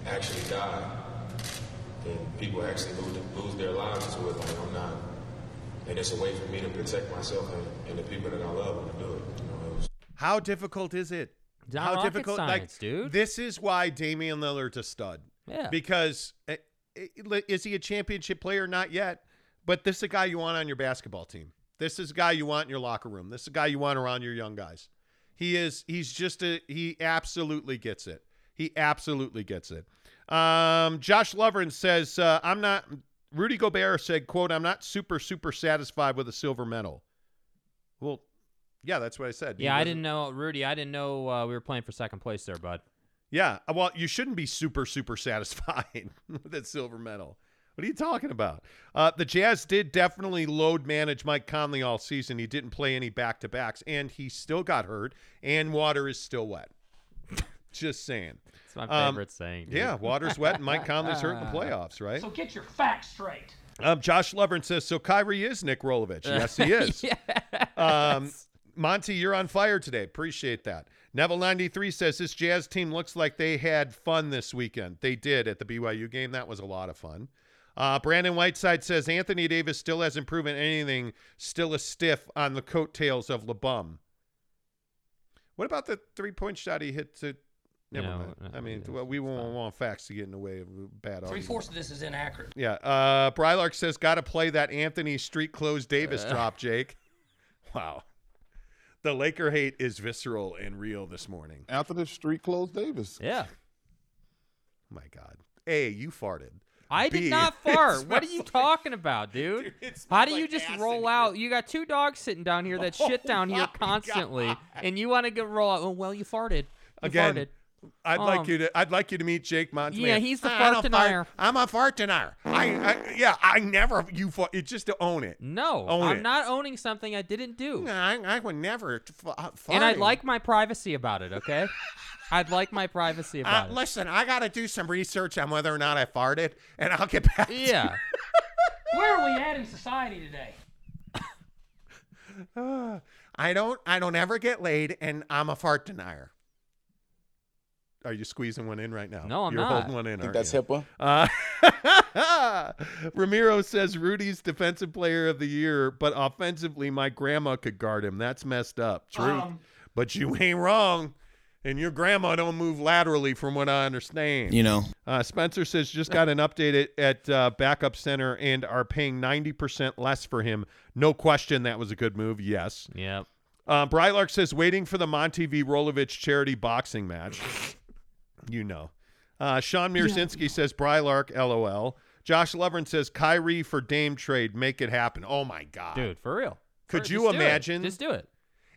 actually die, and people actually lose, lose their lives to it. Like I'm not, and it's a way for me to protect myself and, and the people that I love when I do it. You know, it was How difficult is it? Not How difficult? science, like, dude. This is why Damian Lillard's a stud. Yeah. Because uh, uh, is he a championship player? Not yet. But this is a guy you want on your basketball team. This is a guy you want in your locker room. This is a guy you want around your young guys. He is. He's just a. He absolutely gets it. He absolutely gets it. Um, Josh Lovren says, uh, "I'm not." Rudy Gobert said, "quote I'm not super super satisfied with a silver medal." Well, yeah, that's what I said. Yeah, I didn't know, Rudy. I didn't know uh, we were playing for second place there, bud. Yeah, uh, well, you shouldn't be super, super satisfied with that silver medal. What are you talking about? Uh, the Jazz did definitely load manage Mike Conley all season. He didn't play any back to backs, and he still got hurt, and water is still wet. Just saying. It's my Um, favorite saying. dude. Yeah, water's wet, and Mike Conley's hurt in the playoffs, right? So get your facts straight. Um, Josh Lovren says, so Kyrie is Nick Rolovich. Yes, he is. Um, Monty, you're on fire today. Appreciate that. Neville93 says, this Jazz team looks like they had fun this weekend. They did at the BYU game. That was a lot of fun. Uh, Brandon Whiteside says, Anthony Davis still hasn't proven anything, still a stiff on the coattails of LeBum. What about the three point shot he hit to? Never No, mind. I mean, well, we won't fine. want facts to get in the way of bad Three argument. fourths of this is inaccurate. Yeah. Uh, Brylark says, got to play that Anthony Street Clothes Davis Uh. drop, Jake. Wow. The Laker hate is visceral and real this morning. Anthony Street Clothes Davis. Yeah. My God. A, you farted. I B, did not fart. What are you like- talking about, dude? Dude, How smells do you just acid roll here. out? You got two dogs sitting down here that shit down here constantly, God. and you want to go roll out? Oh, well, you farted. You Again, farted. I'd like Um, you to. I'd like you to meet Jake Montman. Yeah, he's the I fart denier. I'm a fart denier. I, I yeah. I never. You fart. It's just to own it. No, Own I'm it. not owning something I didn't do. I, I would never. F- uh, And I'd like my privacy about it, okay? I'd like my privacy Uh, about it. listen, I got to do some research on whether or not I farted, and I'll get back. to you. Yeah. Where are we at in society today? Uh, I don't I don't ever get laid and I'm a fart denier. Are you squeezing one in right now? No, I'm You're not. holding one in. Think that's you? HIPAA? Uh, Ramiro says Rudy's defensive player of the year, but offensively, my grandma could guard him. That's messed up. Truth. Um. but you ain't wrong. And your grandma don't move laterally, from what I understand. You know. Uh, Spencer says just got an update at, at uh, backup center and are paying 90% less for him. No question that was a good move. Yes. Yep. Uh, Brylark says waiting for the Monty V. Rolovich charity boxing match. You know. Uh, Sean Mirsinski says Brylark, LOL. Josh Lovren says Kyrie for Dame trade. Make it happen. Oh, my God. Dude, for real. Could For- you just do imagine Just do it.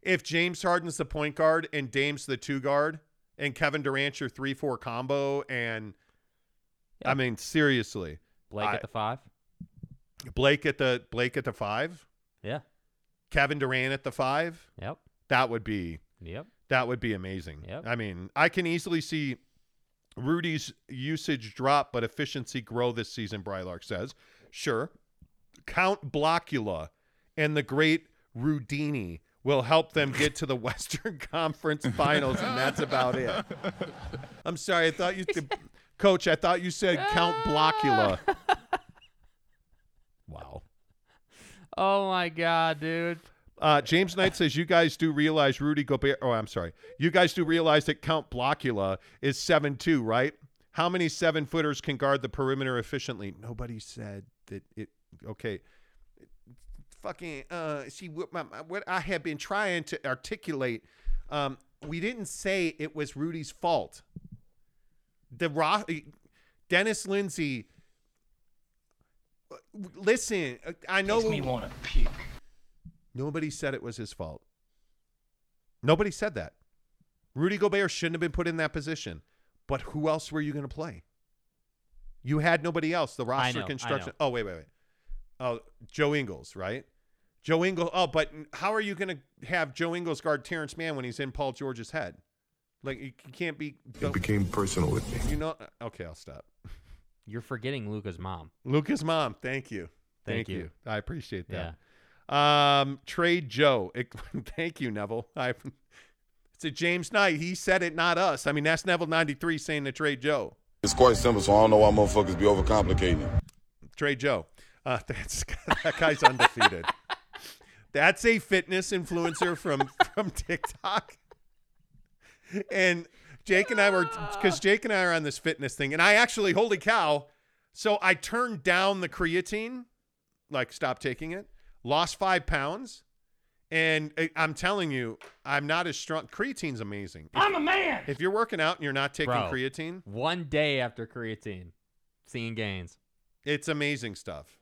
if James Harden's the point guard and Dame's the two guard and Kevin Durant's your 3 4 combo? And I mean, seriously. Blake I- at the five. Blake at the Blake at the five, Yeah. Kevin Durant at the five. Yep. That would be Yep. that would be amazing. Yep. I mean, I can easily see Rudy's usage drop, but efficiency grow this season. Brylark says, sure. Count Blockula and the great Rudini will help them get to the Western Conference Finals, and that's about it. I'm sorry, I thought you, Coach. I thought you said Count Blockula. Wow. Oh my god, dude. Uh, James Knight says you guys do realize Rudy Gobert. Oh, I'm sorry. You guys do realize that Count Blockula is seven two, right? How many seven footers can guard the perimeter efficiently? Nobody said that it. Okay. Fucking. Uh. See what my, what I have been trying to articulate. Um. We didn't say it was Rudy's fault. The Ro- Dennis Lindsay. Listen, I know. Makes me want to puke. Nobody said it was his fault. Nobody said that. Rudy Gobert shouldn't have been put in that position. But who else were you going to play? You had nobody else. The roster know, I construction. know. Oh, wait, wait, wait. Oh, Joe Ingles, right? Joe Ingles. Oh, but how are you going to have Joe Ingles guard Terrence Mann when he's in Paul George's head? Like, you can't be. It became personal with me. You know. Uh, okay, I'll stop. You're forgetting Luca's mom. Lucas' mom. Thank you. Thank you. I appreciate that. Um, trade Joe. It- thank you, Neville. I. It's a James Knight. He said it, not us. I mean, that's Neville ninety three saying to trade Joe. It's quite simple, so I don't know why motherfuckers be overcomplicating it. Trade Joe. Uh, that's that guy's undefeated. That's a fitness influencer from from TikTok. And Jake and I were because Jake and I are on this fitness thing, and I actually, holy cow! So I turned down the creatine, like stopped taking it, lost five pounds, and I- I'm telling you, I'm not as strong. Creatine's amazing. I'm a man. If you're working out and you're not taking Bro. creatine, One day after creatine, seeing gains. It's amazing stuff.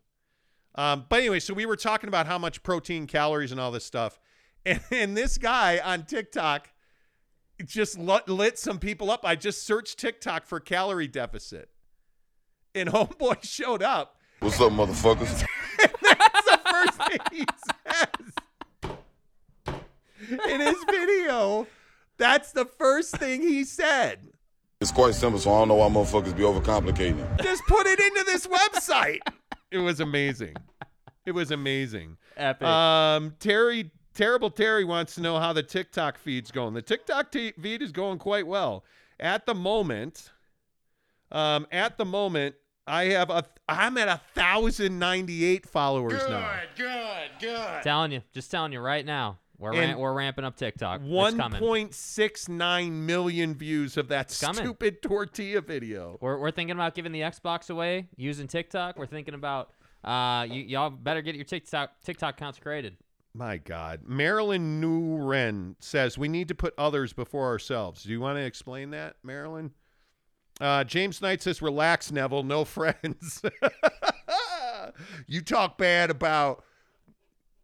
Um, but anyway, so we were talking about how much protein, calories, and all this stuff, and, and this guy on TikTok just lit, lit some people up. I just searched TikTok for calorie deficit, and homeboy showed up. What's up, motherfuckers? That's the first thing he says in his video. That's the first thing he said. It's quite simple, so I don't know why motherfuckers be overcomplicating it. Just put it into this website. It was amazing. It was amazing. Epic. Um, Terry, terrible Terry wants to know how the TikTok feed's going. The TikTok t- feed is going quite well at the moment. Um, at the moment, I have a. I'm at a thousand ninety eight followers now. good, good. Good. Telling you, just telling you right now. We're And we're ramping up TikTok. It's One coming. point six nine million views of that stupid tortilla video. We're, we're thinking about giving the Xbox away using TikTok. We're thinking about uh, you, y'all better get your TikTok TikTok accounts created. My God. Marilyn Nguyen says we need to put others before ourselves. Do you want to explain that, Marilyn? Uh, James Knight says, relax, Neville. No friends. you talk bad about,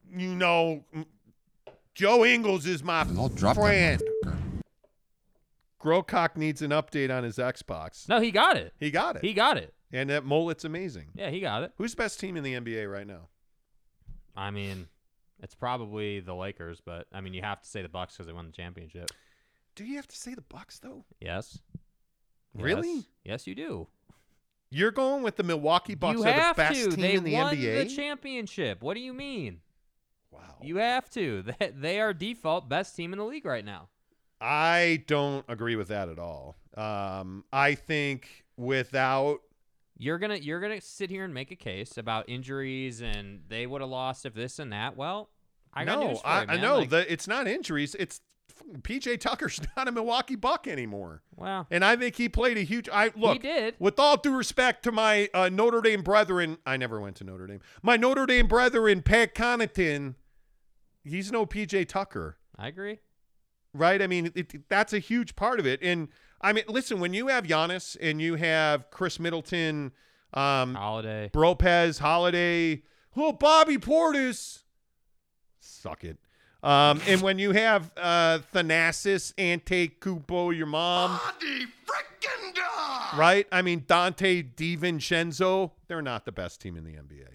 you know, Joe Ingles is my friend. Grocock needs an update on his Xbox. No, he got it. He got it. He got it. and that mullet's amazing. Yeah, he got it. Who's the best team in the NBA right now? I mean, it's probably the Lakers, but I mean, you have to say the Bucks because they won the championship. Do you have to say the Bucks though? Yes. Really? Yes, Yes, you do. You're going with the Milwaukee Bucks you are the best to. team they in the won NBA. the championship. What do you mean? wow. You have to. They, they are default best team in the league right now. I don't agree with that at all. Um, I think without You're gonna you're gonna sit here and make a case about injuries and they would have lost if this and that. Well, I got no, news for I, you, I know Like, that it's not injuries. It's PJ Tucker's not a Milwaukee Buck anymore, Wow. and I think he played a huge. I look. He did. With all due respect to my uh, Notre Dame brethren, I never went to Notre Dame. My Notre Dame brethren, Pat Connaughton, he's no PJ Tucker. I agree. right? I mean, it, that's a huge part of it. And I mean, listen, when you have Giannis and you have Khris Middleton, um, Holiday. Bropez, Holiday, oh, Bobby Portis, suck it. Um, and when you have uh, Thanasis, Ante Kupo, your mom, right? I mean, Donte DiVincenzo, they're not the best team in the NBA.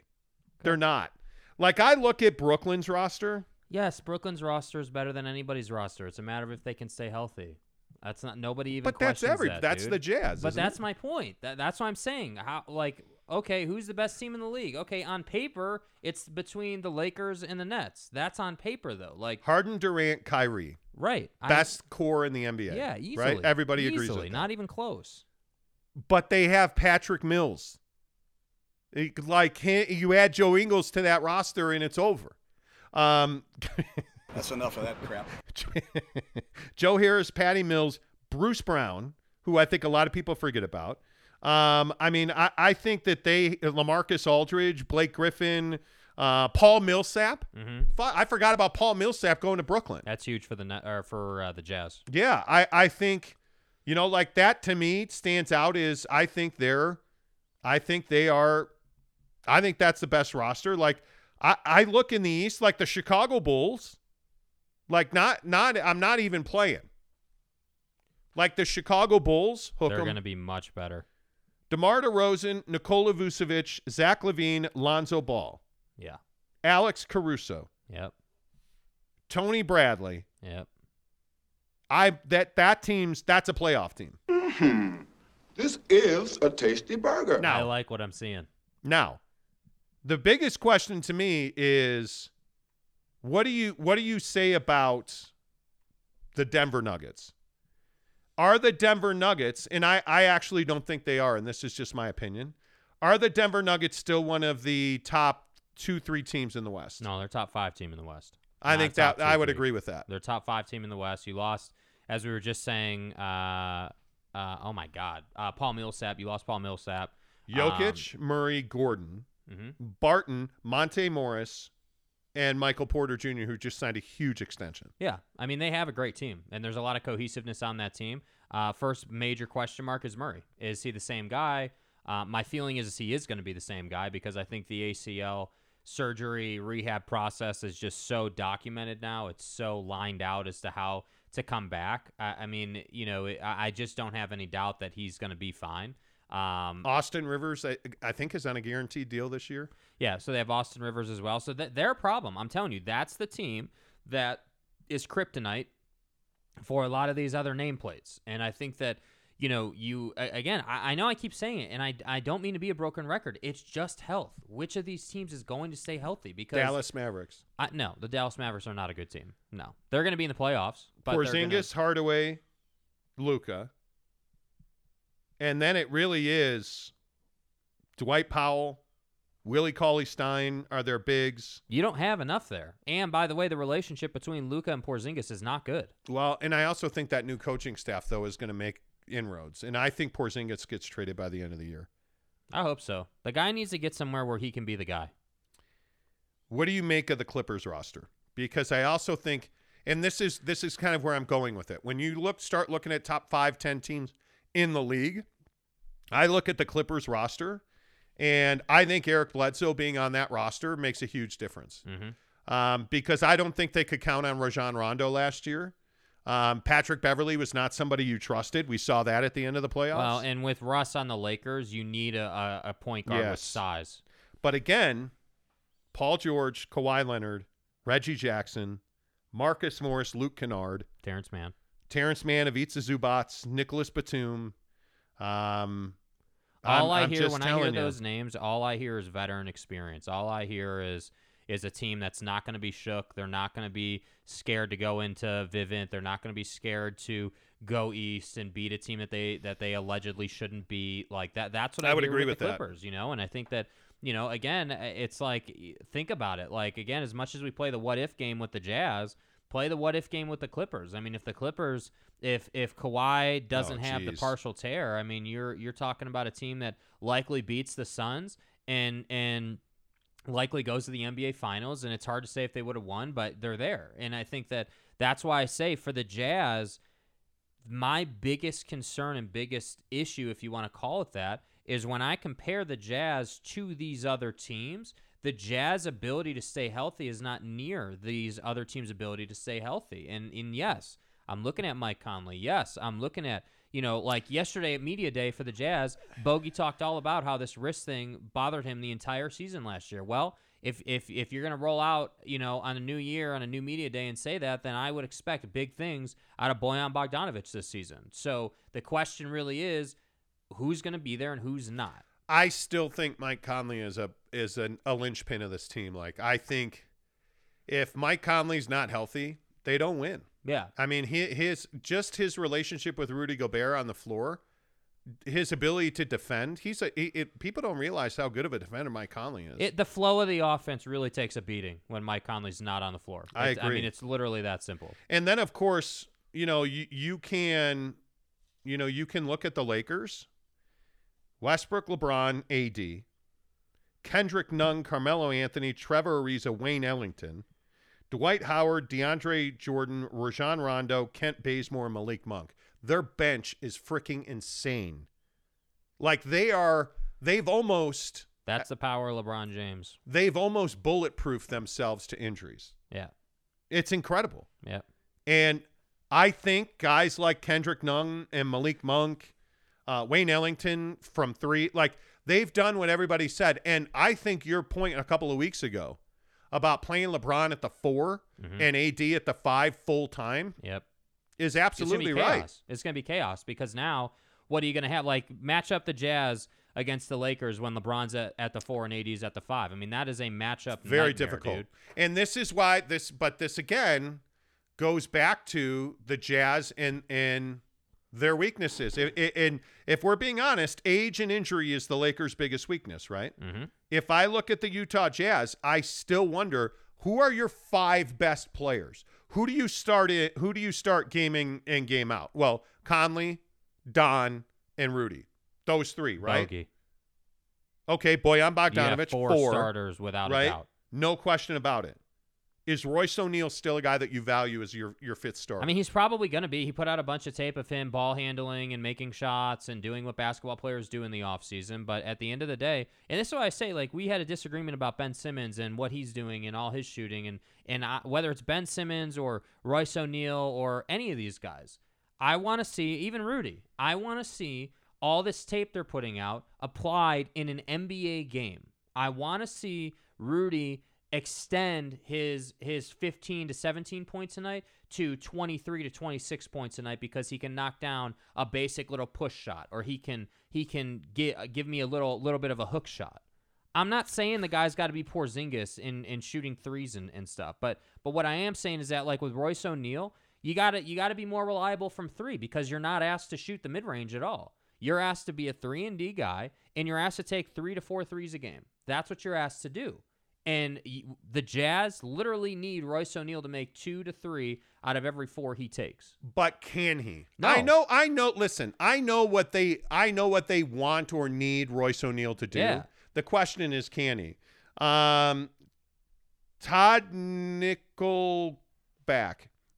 They're not. Like, I look at Brooklyn's roster. Yes, Brooklyn's roster is better than anybody's roster. It's a matter of if they can stay healthy. That's not nobody even. But that's every- that, that's dude. the Jazz, But isn't it? that's my point. That, that's what I'm saying. How like okay, who's the best team in the league? Okay, on paper, it's between the Lakers and the Nets. That's on paper though. Like Harden, Durant, Kyrie. right, I- best core in the NBA. yeah, easily. Right? Everybody agrees Easily, with that. Not even close. But they have Patrick Mills. Like you add Joe Ingles to that roster and it's over. Um, That's enough of that crap. Joe Harris, Patty Mills, Bruce Brown, who I think a lot of people forget about. Um, I mean, I, I think that they LaMarcus Aldridge, Blake Griffin, uh, Paul Millsap. Mhm. I forgot about Paul Millsap going to Brooklyn. That's huge for the or for uh, the Jazz. Yeah, I, I think, you know, like that to me stands out is I think they're, I think they are, I think that's the best roster. Like I, I look in the East, like the Chicago Bulls, like not, not, I'm not even playing. Like the Chicago Bulls, hook they're going to be much better. DeMar DeRozan, Nikola Vucevic, Zach LaVine, Lonzo Ball, Yeah. Alex Caruso, Yep. Tony Bradley. Yep. I that that team's that's a playoff team. Hmm. This is a tasty burger. Now, I like what I'm seeing. Now, the biggest question to me is what do you what do you say about the Denver Nuggets? Are the Denver Nuggets, and I, I actually don't think they are, and this is just my opinion, are the Denver Nuggets still one of the top two, three teams in the West? No, they're top five team in the West. I Not think that two, I would three. agree with that. They're top five team in the West. You lost, as we were just saying. Uh, uh, oh my God, uh, Paul Millsap. You lost Paul Millsap. Jokic, Murray, Gordon, Mhm. Barton, Monte Morris, and Michael Porter Jr., who just signed a huge extension. Yeah, I mean they have a great team, and there's a lot of cohesiveness on that team. Uh, first major question mark is Murray. Is he the same guy? Uh, my feeling is he is going to be the same guy because I think the ACL surgery rehab process is just so documented now. It's so lined out as to how to come back. I, I mean, you know, I, I just don't have any doubt that he's going to be fine. Um, Austin Rivers, I, I think, is on a guaranteed deal this year. yeah, so they have Austin Rivers as well. So th- they're a problem. I'm telling you, that's the team that is kryptonite for a lot of these other nameplates. And I think that, you know, you, again, I, I know I keep saying it, and I, I don't mean to be a broken record. It's just health. Which of these teams is going to stay healthy? Because Dallas Mavericks. I, no, the Dallas Mavericks are not a good team. No. They're going to be in the playoffs. But they're gonna- Porzingis, Hardaway, Luka. And then it really is Dwight Powell, Willie Cauley Stein are their bigs. You don't have enough there. And by the way, the relationship between Luka and Porzingis is not good. Well, and I also think that new coaching staff, though, is going to make inroads. And I think Porzingis gets traded by the end of the year. I hope so. The guy needs to get somewhere where he can be the guy. What do you make of the Clippers roster? Because I also think, and this is this is kind of where I'm going with it. When you look, start looking at top five, ten teams in the league, I look at the Clippers roster, and I think Eric Bledsoe being on that roster makes a huge difference. Mm-hmm. Um, because I don't think they could count on Rajon Rondo last year. Um, Patrick Beverley was not somebody you trusted. We saw that at the end of the playoffs. Well, and with Russ on the Lakers, you need a, a, point guard with size. But again, Paul George, Kawhi Leonard, Reggie Jackson, Marcus Morris, Luke Kennard, Terrence Mann. Terrence Mann, Ivica Zubac, Nicolas Batum. Um, All I'm- i hear when I hear you. those names, all I hear is veteran experience. All I hear is is a team that's not going to be shook. They're not going to be scared to go into Vivint. They're not going to be scared to go east and beat a team that they that they allegedly shouldn't be. Like that. That's what I, I would agree with, with the that. Clippers. You know, and I think that you know again, it's like think about it. Like again, as much as we play the what if game with the Jazz. Play the what if game with the Clippers. I mean, if the Clippers, if if Kawhi doesn't Oh, have the partial tear, I mean, you're you're talking about a team that likely beats the Suns and and likely goes to the NBA Finals. And it's hard to say if they would have won, but they're there. And I think that that's why I say for the Jazz, my biggest concern and biggest issue, if you want to call it that, is when I compare the Jazz to these other teams. The Jazz ability to stay healthy is not near these other teams' ability to stay healthy. And and yes, I'm looking at Mike Conley. Yes, I'm looking at you know like yesterday at media day for the Jazz. Bogey talked all about how this wrist thing bothered him the entire season last year. Well, if if if you're gonna roll out, you know, on a new year on a new media day and say that, then I would expect big things out of Bojan Bogdanovic this season. So the question really is, who's gonna be there and who's not. I still think Mike Conley is a is an, a linchpin of this team. Like I think if Mike Conley's not healthy, they don't win. Yeah. I mean, he, his just his relationship with Rudy Gobert on the floor. his ability to defend. He's a he, it, people don't realize how good of a defender Mike Conley is. It, the flow of the offense really takes a beating when Mike Conley's not on the floor. I It's- I agree. mean, it's literally that simple. And then of course, you know, you you can you know, you can look at the Lakers. Westbrook, LeBron, AD, Kendrick Nunn, Carmelo Anthony, Trevor Ariza, Wayne Ellington, Dwight Howard, DeAndre Jordan, Rajon Rondo, Kent Bazemore, and Malik Monk. Their bench is freaking insane. Like they are they've almost That's the power of LeBron James. they've almost bulletproofed themselves to injuries. Yeah. It's incredible. Yeah. And I think guys like Kendrick Nunn and Malik Monk, uh, Wayne Ellington from three, like they've done what everybody said. And I think your point a couple of weeks ago about playing LeBron at the 4 Mhm. and AD at the five full time Yep. is It's absolutely be right. It's going to be chaos because now what are you going to have? Like match up the Jazz against the Lakers when LeBron's at, at the four and AD's at the five. I mean, that is a matchup. Very difficult. dude. And this is why this, but this again goes back to the Jazz and and their weaknesses. I- I- And if we're being honest, age and injury is the Lakers' biggest weakness, right? Mm-hmm. If I look at the Utah Jazz, I still wonder who are your five best players. Who do you start in? Who do you start gaming and game out? Well, Conley, Don, and Rudy. Those three, right? Bogey. Okay, Bojan Bogdanovic, four, four starters without right? a doubt. No question about it. Is Royce O'Neale still a guy that you value as your your fifth star? I mean, he's probably going to be. He put out a bunch of tape of him ball handling and making shots and doing what basketball players do in the offseason. But at the end of the day, and this is why I say, like, we had a disagreement about Ben Simmons and what he's doing and all his shooting. And, and I, whether it's Ben Simmons or Royce O'Neale or any of these guys, I want to see, even Rudy, I want to see all this tape they're putting out applied in an NBA game. I want to see Rudy extend his his 15 to 17 points a night to 23 to 26 points a night because he can knock down a basic little push shot or he can he can get uh, give me a little little bit of a hook shot. I'm not saying the guy's got to be Porzingis in in shooting threes and, and stuff, but but what I am saying is that like with Royce O'Neale, you got to you got to be more reliable from 3 because you're not asked to shoot the mid-range at all. You're asked to be a 3 and D guy and you're asked to take 3 to 4 threes a game. That's what you're asked to do. And the Jazz literally need Royce O'Neale to make 2 to 3 out of every 4 he takes. but can he? No. I know. I know. Listen, I know what they. I know what they want or need Royce O'Neale to do. Yeah. The question is, can he? Um, Todd Nickelback.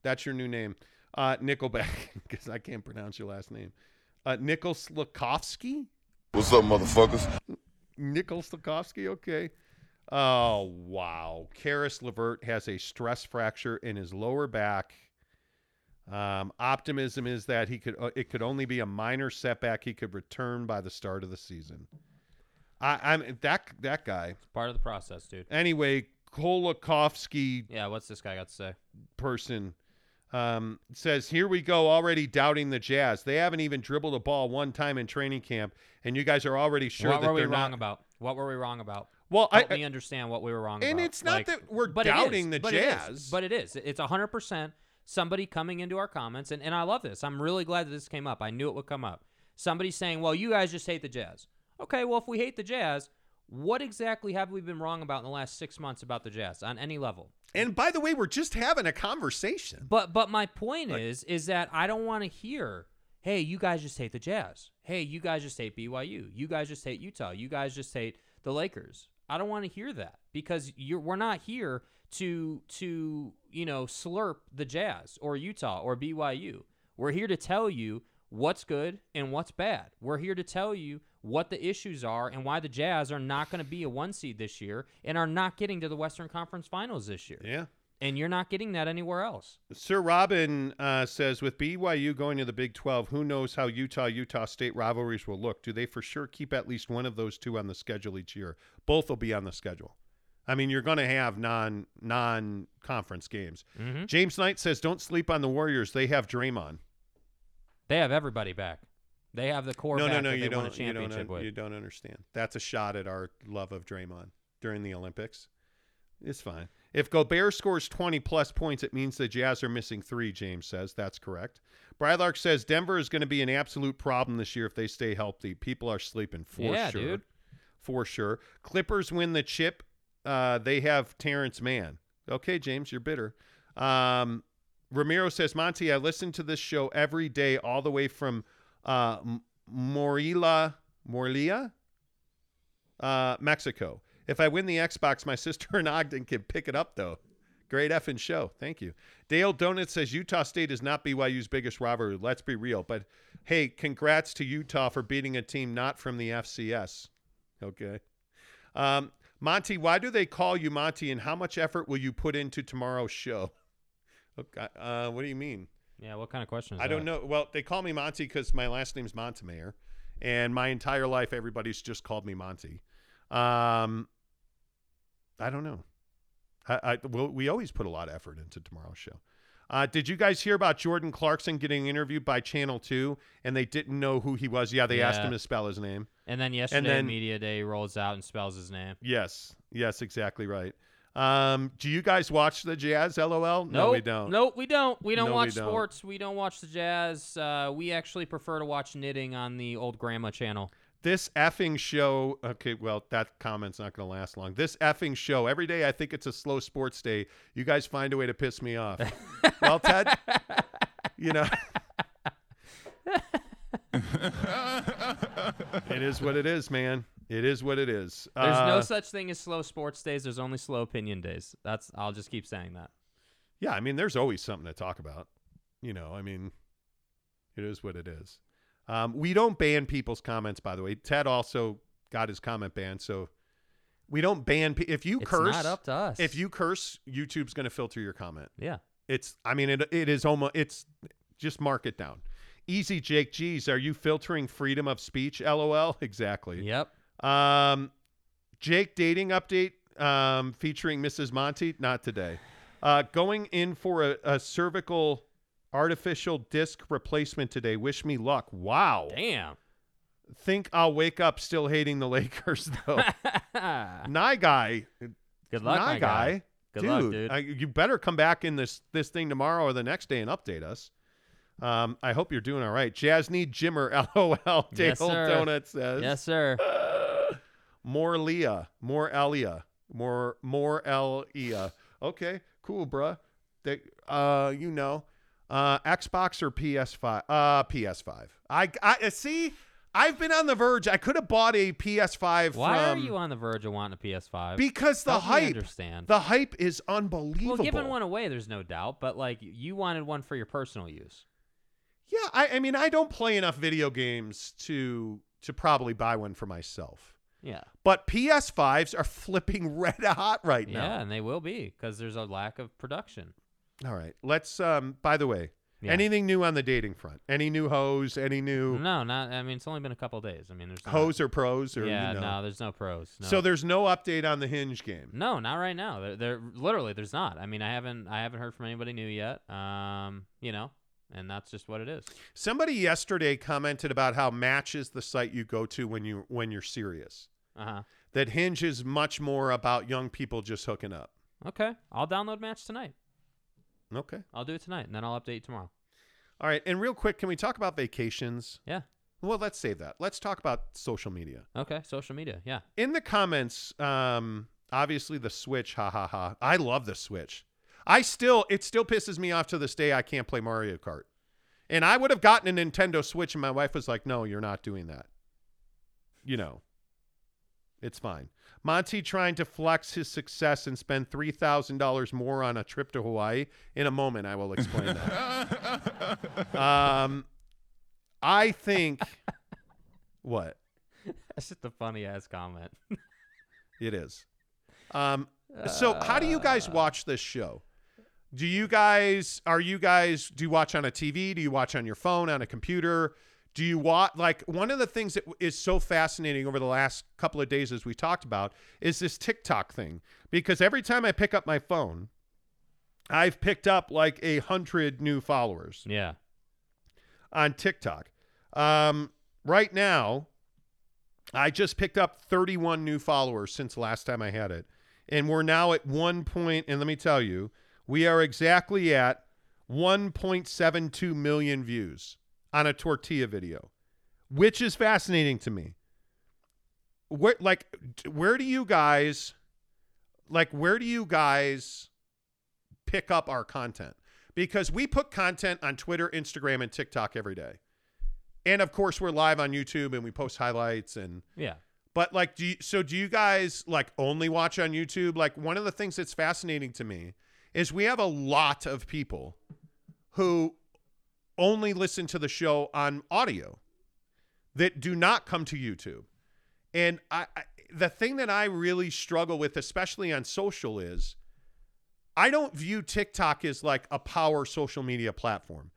That's your new name. Uh, Nickelback, because I can't pronounce your last name. Uh, Nickel Slakovsky. What's up, motherfuckers? Nickel Slakovsky. Okay. Oh wow. Caris LeVert has a stress fracture in his lower back. Um, optimism is that he could. Uh, it could only be a minor setback. He could return by the start of the season. I, I'm that that guy. Part of the process, dude. Anyway, Kolakovsky Yeah, what's this guy got to say? person um, says, "Here we go, already doubting the Jazz. They haven't even dribbled a ball one time in training camp, and you guys are already sure what that were we they're wrong not." about? What were we wrong about? Well, I- help me understand what we were wrong about. And about. it's not Like- that we're but it is, doubting the but it is, Jazz. but it is. It's hundred percent somebody coming into our comments, and, and I love this. I'm really glad that this came up. I knew it would come up. Somebody saying, "Well, you guys just hate the Jazz." Okay, well, if we hate the Jazz, what exactly have we been wrong about in the last six months about the Jazz on any level? And by the way, we're just having a conversation. But but my point is is that I don't want to hear, hey, you guys just hate the Jazz. Hey, you guys just hate BYU. You guys just hate Utah. You guys just hate the Lakers. I don't want to hear that because you're we're not here to to you know slurp the Jazz or Utah or BYU. We're here to tell you what's good and what's bad. We're here to tell you what the issues are and why the Jazz are not going to be a one seed this year and are not getting to the Western Conference Finals this year. Yeah. And you're not getting that anywhere else. Sir Robin uh, says, with BYU going to the Big 12, who knows how Utah Utah State rivalries will look? Do they for sure keep at least one of those two on the schedule each year? Both will be on the schedule. I mean, you're going to have non non conference games. Mhm. James Knight says, don't sleep on the Warriors. They have Draymond. They have everybody back. They have the core no, back no, no, you they won a don't. You don't, un- you don't understand. That's a shot at our love of Draymond during the Olympics. It's fine. If Gobert scores 20 plus points, it means the Jazz are missing three, James says. That's correct. Brylark says Denver is going to be an absolute problem this year if they stay healthy. People are sleeping for Yeah, sure. dude. For sure. Clippers win the chip. Uh, they have Terrence Mann. Okay, James, you're bitter. Um, Ramiro says, Monty, I listen to this show every day, all the way from uh, Morila, Morlia, uh, Mexico. If I win the Xbox, my sister in Ogden can pick it up, though. Great effing show. Thank you. Dale Donut says Utah State is not BYU's biggest rivalry. Let's be real. But hey, congrats to Utah for beating a team not from the FCS. Okay. Um, Monty, why do they call you Monty, and how much effort will you put into tomorrow's show? Okay. Uh, what do you mean? Yeah, what kind of question is I don't know. Well, they call me Monty because my last name's Montemayor, and my entire life everybody's just called me Monty. Um, I don't know. I, I well, we always put a lot of effort into tomorrow's show. Uh, did you guys hear about Jordan Clarkson getting interviewed by Channel Two, and they didn't know who he was? Yeah, they asked him to spell his name. And then yesterday, then- media day rolls out and spells his name. Yes, yes, exactly right. Um, do you guys watch the Jazz? LOL. No, we don't. Nope, we don't. We don't No, we watch don't. sports. We don't watch the Jazz. Uh, we actually prefer to watch knitting on the old grandma channel. This effing show. Okay, well, that comment's not going to last long. This effing show. Every day I think it's a slow sports day. You guys find a way to piss me off. well, Ted, you know. it is what it is, man. It is what it is. There's no Uh, such thing as slow sports days. There's only slow opinion days. That's. I'll just keep saying that. Yeah, I mean, there's always something to talk about. You know, I mean, it is what it is. Um, we don't ban people's comments, by the way. Ted also got his comment banned, so we don't ban. Pe- if you It's curse, not up to us. If you curse, YouTube's going to filter your comment. Yeah. It's. I mean, it. It is almost. It's. Just mark it down. Easy, Jake. Geez, are you filtering freedom of speech? LOL. Exactly. Yep. Um, Jake dating update um, featuring Mrs. Monty. Not today. Uh, going in for a, a cervical artificial disc replacement today. Wish me luck. Wow. Damn. Think I'll wake up still hating the Lakers though. Nye guy. Good luck, Nye my guy. Good dude, luck, dude. I- you better come back in this this thing tomorrow or the next day and update us. Um, I hope you're doing all right. Jazz need Jimmer. LOL. Dale Yes, sir. Donut says. Yes, sir. more Leah, more Elia, more more Elia. Okay, cool, bruh. They, uh, you know, uh, Xbox or PS5? Uh, PS5. I, I uh, see. I've been on the verge. I could have bought a PS5. Why from, are you on the verge of wanting a PS5? Because the Help hype. understand. The hype is unbelievable. well, giving one away, there's no doubt, but like you wanted one for your personal use. Yeah, I, I mean, I don't play enough video games to to probably buy one for myself. Yeah. But PS5s are flipping red hot right now. Yeah, and they will be because there's a lack of production. All right. Let's um by the way, Yeah. anything new on the dating front? Any new hoes, any new No, not. I mean, it's only been a couple days. I mean, there's not- hoes or pros or yeah, you know. no, there's no pros. No. So there's no update on the hinge game. no, not right now. There, there, literally, there's not. I mean, I haven't, I haven't heard from anybody new yet. Um, you know, and that's just what it is. Somebody yesterday commented about how Match is the site you go to when you when you're serious. Uh huh. That Hinge is much more about young people just hooking up. Okay, I'll download Match tonight. Okay. I'll do it tonight, and then I'll update you tomorrow. All right. And real quick, can we talk about vacations? Yeah. Well, let's save that. Let's talk about social media. Okay, social media. Yeah. in the comments, um, obviously the Switch, ha ha ha. I love the Switch. I still, it still pisses me off to this day. I can't play Mario Kart, and I would have gotten a Nintendo Switch, and my wife was like, "No, you're not doing that." You know, it's fine. Monty trying to flex his success and spend three thousand dollars more on a trip to Hawaii. In a moment, I will explain that. um, I think what That's just a funny ass comment. It is. Um, so how do you guys watch this show? Do you guys are you guys do you watch on a TV? Do you watch on your phone, on a computer? Do you watch like one of the things that is so fascinating over the last couple of days as we talked about is this TikTok thing because every time I pick up my phone, I've picked up like a hundred new followers yeah. on TikTok. Um, right now, I just picked up 31 new followers since last time I had it. and we're now at one point. And let me tell you, we are exactly at 1.72 million views on a tortilla video, which is fascinating to me. Where, like, where do you guys, like, where do you guys pick up our content? Because we put content on Twitter, Instagram, and TikTok every day. And of course, we're live on YouTube and we post highlights and Yeah. but like, do you, so do you guys like only watch on YouTube? Like, one of the things that's fascinating to me is we have a lot of people who only listen to the show on audio that do not come to YouTube. And I, I the thing that I really struggle with, especially on social, is I don't view TikTok as like a power social media platform.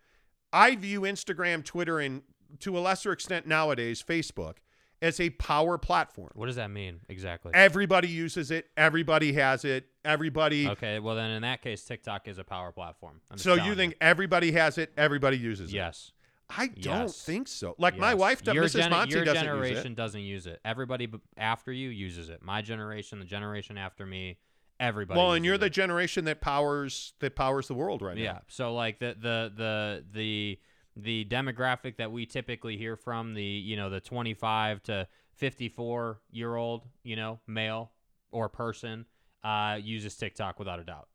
I view Instagram, Twitter, and to a lesser extent nowadays, Facebook as a power platform. What does that mean exactly? Everybody uses it. Everybody has it. Everybody. Okay, well then in that case, TikTok is a power platform. I'm So you think everybody has it? Everybody uses it? Yes. I don't Yes. think so. Like my wife, does, your Mrs. gen- Monty, your doesn't generation use it. doesn't use it. Everybody b- after you uses it. My generation, the generation after me, everybody. Well, and you're it. the generation that powers that powers the world right Yeah. now. Yeah. So like the the the the the demographic that we typically hear from the you know the 25 to 54 year old you know male or person uh, uses TikTok without a doubt.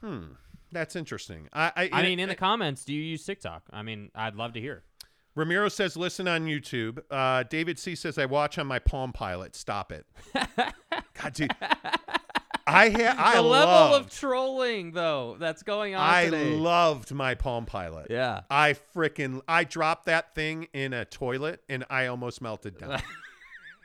Hmm, that's interesting. I I, I mean, in the comments, do you use TikTok? I mean, I'd love to hear. Ramiro says, listen on YouTube. Uh, David C says, I watch on my Palm Pilot. Stop it. God, dude. I ha- I the level loved, of trolling though that's going on I today. loved my Palm Pilot. Yeah. I freaking I dropped that thing in a toilet and I almost melted down.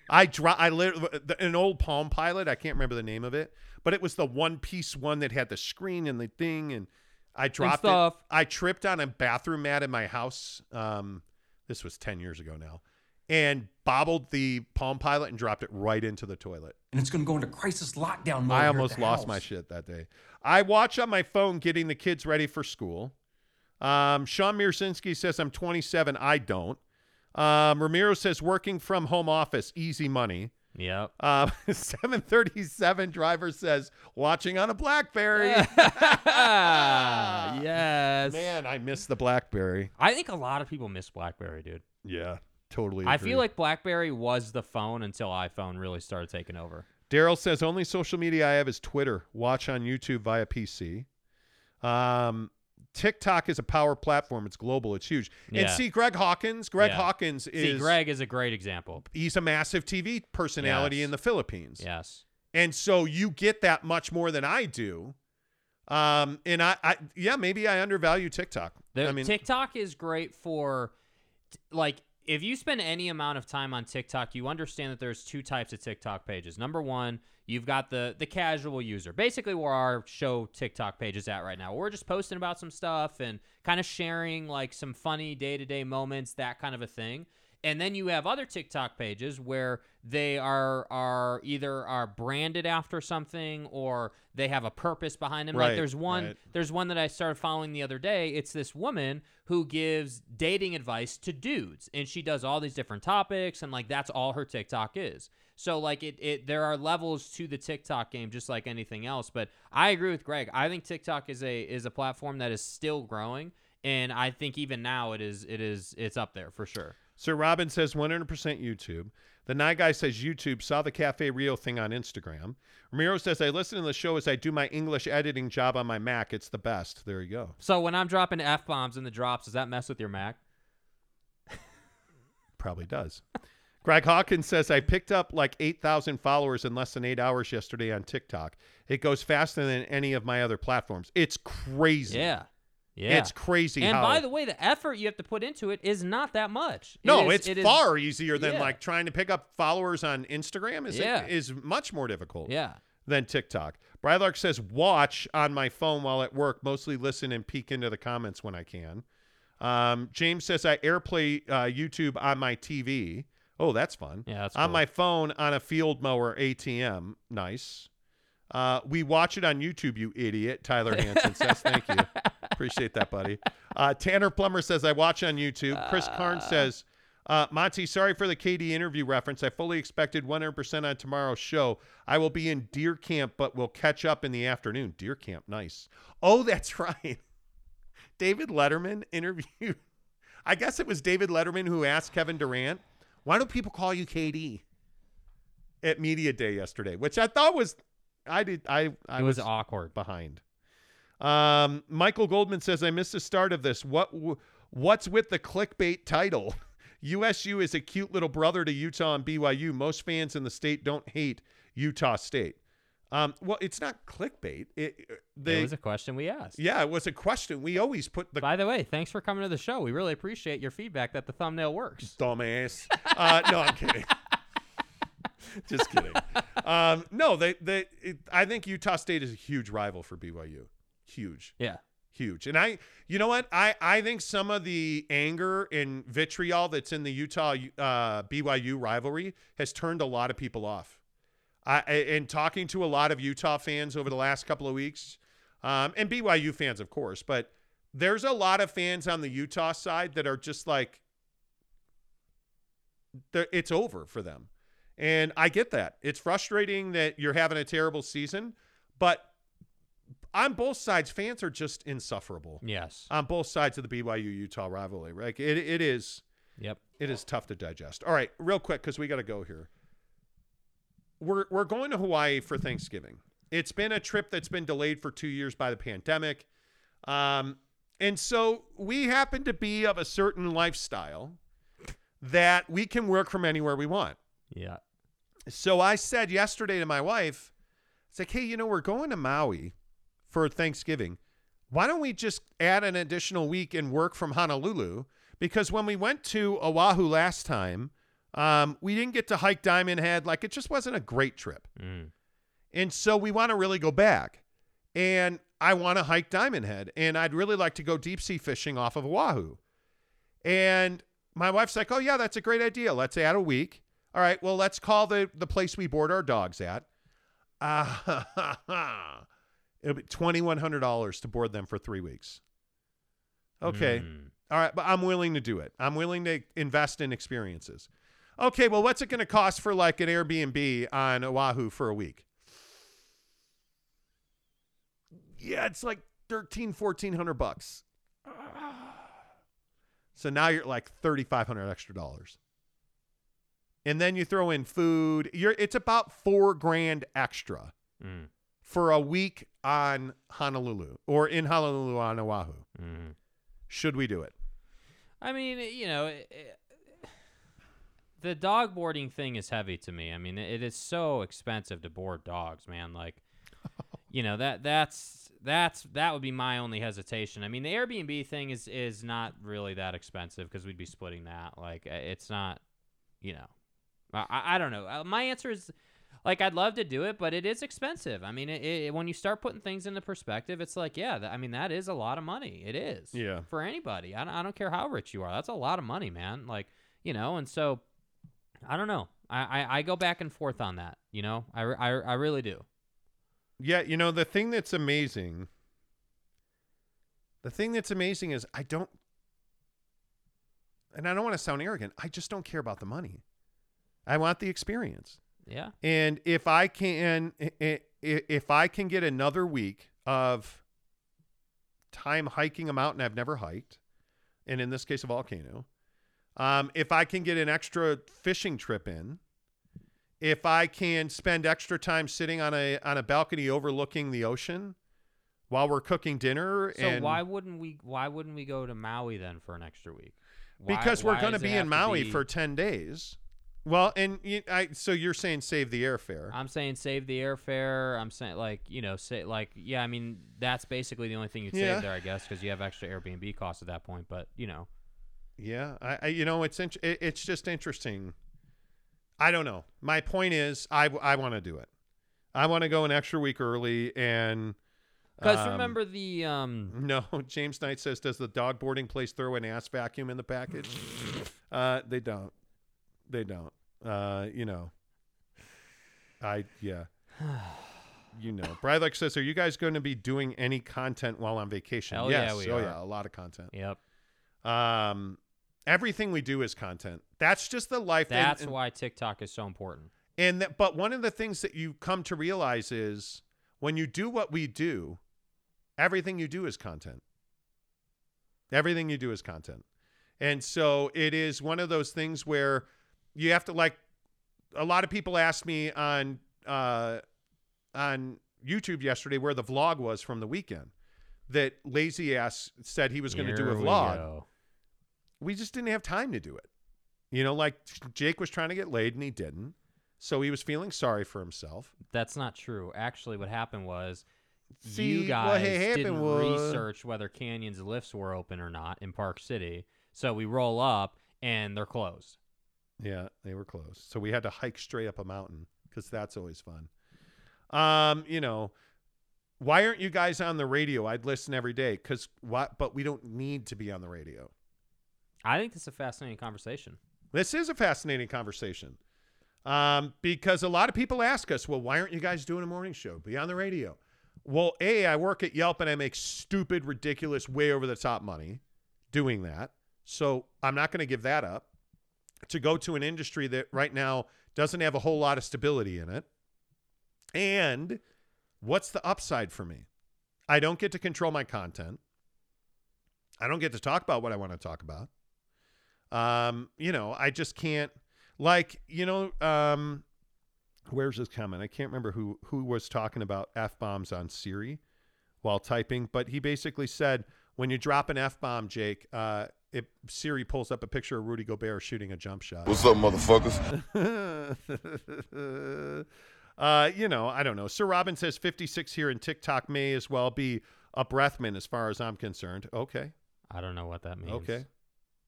I dro- I literally an old Palm Pilot. I can't remember the name of it, but it was the one piece one that had the screen and the thing, and I dropped it. stuff. I tripped on a bathroom mat in my house. Um, this was ten years ago now, and bobbled the Palm Pilot and dropped it right into the toilet. And it's going to go into crisis lockdown mode. I almost the lost house. my shit that day. I watch on my phone getting the kids ready for school. Um, Sean Mirsinski says I'm 27. I don't. Um, Ramiro says working from home office, easy money. Yeah. Uh, 737 driver says watching on a BlackBerry. yes. Man, I miss the BlackBerry. I think a lot of people miss BlackBerry, dude. Yeah, totally. I feel like BlackBerry was the phone until iPhone really started taking over. Daryl says only social media I have is Twitter. Watch on YouTube via PC. Um, TikTok is a power platform. It's global. It's huge. And see, Greg Hawkins. Greg Yeah. Hawkins is See, Greg is a great example. He's a massive TV personality Yes. in the Philippines. Yes. And so you get that much more than I do. Um, and I, I yeah, maybe I undervalue TikTok. The, I mean, TikTok is great for, like, if you spend any amount of time on TikTok, you understand that there's two types of TikTok pages. Number one, you've got the the casual user, basically where our show TikTok page is at right now. We're just posting about some stuff and kind of sharing like some funny day to day moments, that kind of a thing. And then you have other TikTok pages where they are are either are branded after something or they have a purpose behind them. Right, like there's one right. there's one that I started following the other day. It's this woman who gives dating advice to dudes, and she does all these different topics, and like that's all her TikTok is. So like it, it there are levels to the TikTok game, just like anything else. But I agree with Greg. I think TikTok is a is a platform that is still growing, and I think even now it is it is it's up there for sure. Sir Robin says 100% YouTube. The Night Guy says YouTube. Saw the Cafe Rio thing on Instagram. Ramiro says I listen to the show as I do my English editing job on my Mac. It's the best. There you go. So when I'm dropping f bombs in the drops, does that mess with your Mac? Probably does. Greg Hawkins says I picked up like 8,000 followers in less than eight hours yesterday on TikTok. It goes faster than any of my other platforms. It's crazy. Yeah. Yeah. It's crazy. And by the way, the effort you have to put into it is not that much. No, is- it's it is- far easier than yeah. like trying to pick up followers on Instagram. Is Yeah. is much more difficult. Yeah. Than TikTok. Brylark says watch on my phone while at work. Mostly listen and peek into the comments when I can. Um, James says I AirPlay uh, YouTube on my TV. Oh, that's fun. Yeah, that's on cool. my phone on a field mower ATM. Nice. Uh, we watch it on YouTube, you idiot. Tyler Hansen says, thank you. Appreciate that, buddy. Uh, Tanner Plummer says, I watch on YouTube. Chris Carnes says, Uh, Monty, sorry for the KD interview reference. I fully expected 100% on tomorrow's show. I will be in deer camp, but we'll catch up in the afternoon. Deer camp, nice. Oh, that's right. David Letterman interviewed. I guess it was David Letterman who asked Kevin Durant, "Why do people call you KD?" At media day yesterday, which I thought was, I did, I, I It was awkward. behind. Um, Michael Goldman says, "I missed the start of this. What, what's with the clickbait title? USU is a cute little brother to Utah and BYU. Most fans in the state don't hate Utah State. Um, well, it's not clickbait. It, they, it was a question we asked. yeah, it was a question. We always put the By the way, thanks for coming to the show. We really appreciate your feedback that the thumbnail works. dumbass. Uh, no, I'm kidding. Just kidding. Um, no, they, they, it, I think Utah State is a huge rival for BYU. Huge, Yeah. huge. And I, you know what? I, I think some of the anger and vitriol that's in the Utah uh, BYU rivalry has turned a lot of people off. I, and talking to a lot of Utah fans over the last couple of weeks, um, and BYU fans, of course, but there's a lot of fans on the Utah side that are just like, it's over for them. And I get that. It's frustrating that you're having a terrible season, but on both sides, fans are just insufferable. Yes. On both sides of the BYU Utah rivalry. Like it, it is Yep. it is tough to digest. All right, real quick, because we got to go here. We're we're going to Hawaii for Thanksgiving. It's been a trip that's been delayed for two years by the pandemic. Um, and so we happen to be of a certain lifestyle that we can work from anywhere we want. Yeah. So I said yesterday to my wife, it's like, hey, you know, we're going to Maui for Thanksgiving. Why don't we just add an additional week and work from Honolulu? Because when we went to Oahu last time, um, we didn't get to hike Diamond Head. Like it just wasn't a great trip. Mm. And so we want to really go back. And I want to hike Diamond Head. And I'd really like to go deep sea fishing off of Oahu. And my wife's like, oh, yeah, that's a great idea. Let's add a week. All right, well, let's call the, the place we board our dogs at. Uh, it'll be $2,100 to board them for three weeks. Okay. Mm. All right, but I'm willing to do it. I'm willing to invest in experiences. Okay, well, what's it going to cost for like an Airbnb on Oahu for a week? Yeah, it's like 13, 1400 bucks. So now you're like 3500 extra dollars. And then you throw in food. You're it's about 4 grand extra Mm. for a week on Honolulu or in Honolulu on Oahu. Mm. Should we do it? I mean, you know, it, it- the dog boarding thing is heavy to me. I mean, it is so expensive to board dogs, man. Like, you know that that's that's that would be my only hesitation. I mean, the Airbnb thing is is not really that expensive because we'd be splitting that. Like, uh, it's not, you know, I, I don't know. Uh, My answer is. Like I'd love to do it, but it is expensive. I mean, it, it, when you start putting things into perspective, it's like, yeah, th- I mean, that is a lot of money. It is Yeah. for anybody. I don't, I don't care how rich you are. That's a lot of money, man. Like, you know, and so I don't know. I, I, I go back and forth on that. You know, I, I, I really do. Yeah, you know, the thing that's amazing, the thing that's amazing is I don't, and I don't want to sound arrogant, I just don't care about the money. I want the experience. Yeah. And if I can, if I can get another week of time hiking a mountain I've never hiked, and in this case, a volcano, um, if I can get an extra fishing trip in, if I can spend extra time sitting on a on a balcony overlooking the ocean while we're cooking dinner, So and why wouldn't we? Why wouldn't we go to Maui then for an extra week? Why- because we're going to be in Maui be- for ten days. Well, and you, I so you're saying save the airfare. I'm saying save the airfare. I'm saying like you know say like yeah. I mean that's basically the only thing you'd Yeah. save there, I guess, because you have extra Airbnb costs at that point. But you know, Yeah, I, I you know it's int- it, it's just interesting. I don't know. My point is, I I want to do it. I want to go an extra week early and. because um, remember the um No, James Knight says, does the dog boarding place throw an ass vacuum in the package? uh, they don't. They don't. Uh, you know. I yeah. you know. Bradlock says, are you guys going to be doing any content while on vacation? Hell yeah, yes. we oh are. yeah, a lot of content. Yep. Um, Everything we do is content. That's just the life. That's and- why TikTok is so important. And that, but one of the things that you come to realize is when you do what we do, everything you do is content. Everything you do is content. And so it is one of those things where you have to like a lot of people asked me on uh on YouTube yesterday where the vlog was from the weekend that lazy ass said he was going to do a vlog. go. We just didn't have time to do it. You know, like Jake was trying to get laid and he didn't. So he was feeling sorry for himself. That's not true. Actually, what happened was See, you guys didn't was- research whether Canyon's lifts were open or not in Park City. So we roll up and they're closed. Yeah, they were closed. So we had to hike straight up a mountain because that's always fun. Um, you know, why aren't you guys on the radio? I'd listen every day because what? But we don't need to be on the radio. I think this is a fascinating conversation. This is a fascinating conversation um, because a lot of people ask us, well, why aren't you guys doing a morning show? Be on the radio. Well, A, I work at Yelp and I make stupid, ridiculous, way over the top money doing that. So I'm not going to give that up to go to an industry that right now doesn't have a whole lot of stability in it. And what's the upside for me? I don't get to control my content. I don't get to talk about what I want to talk about. Um, you know, I just can't like, you know, um where's this comment? I can't remember who who was talking about F bombs on Siri while typing, but he basically said when you drop an F bomb, Jake, uh it Siri pulls up a picture of Rudy Gobert shooting a jump shot. What's up, motherfuckers? uh, you know, I don't know. Sir Robin says 56 here in TikTok may as well be a breathman as far as I'm concerned. Okay. I don't know what that means. Okay.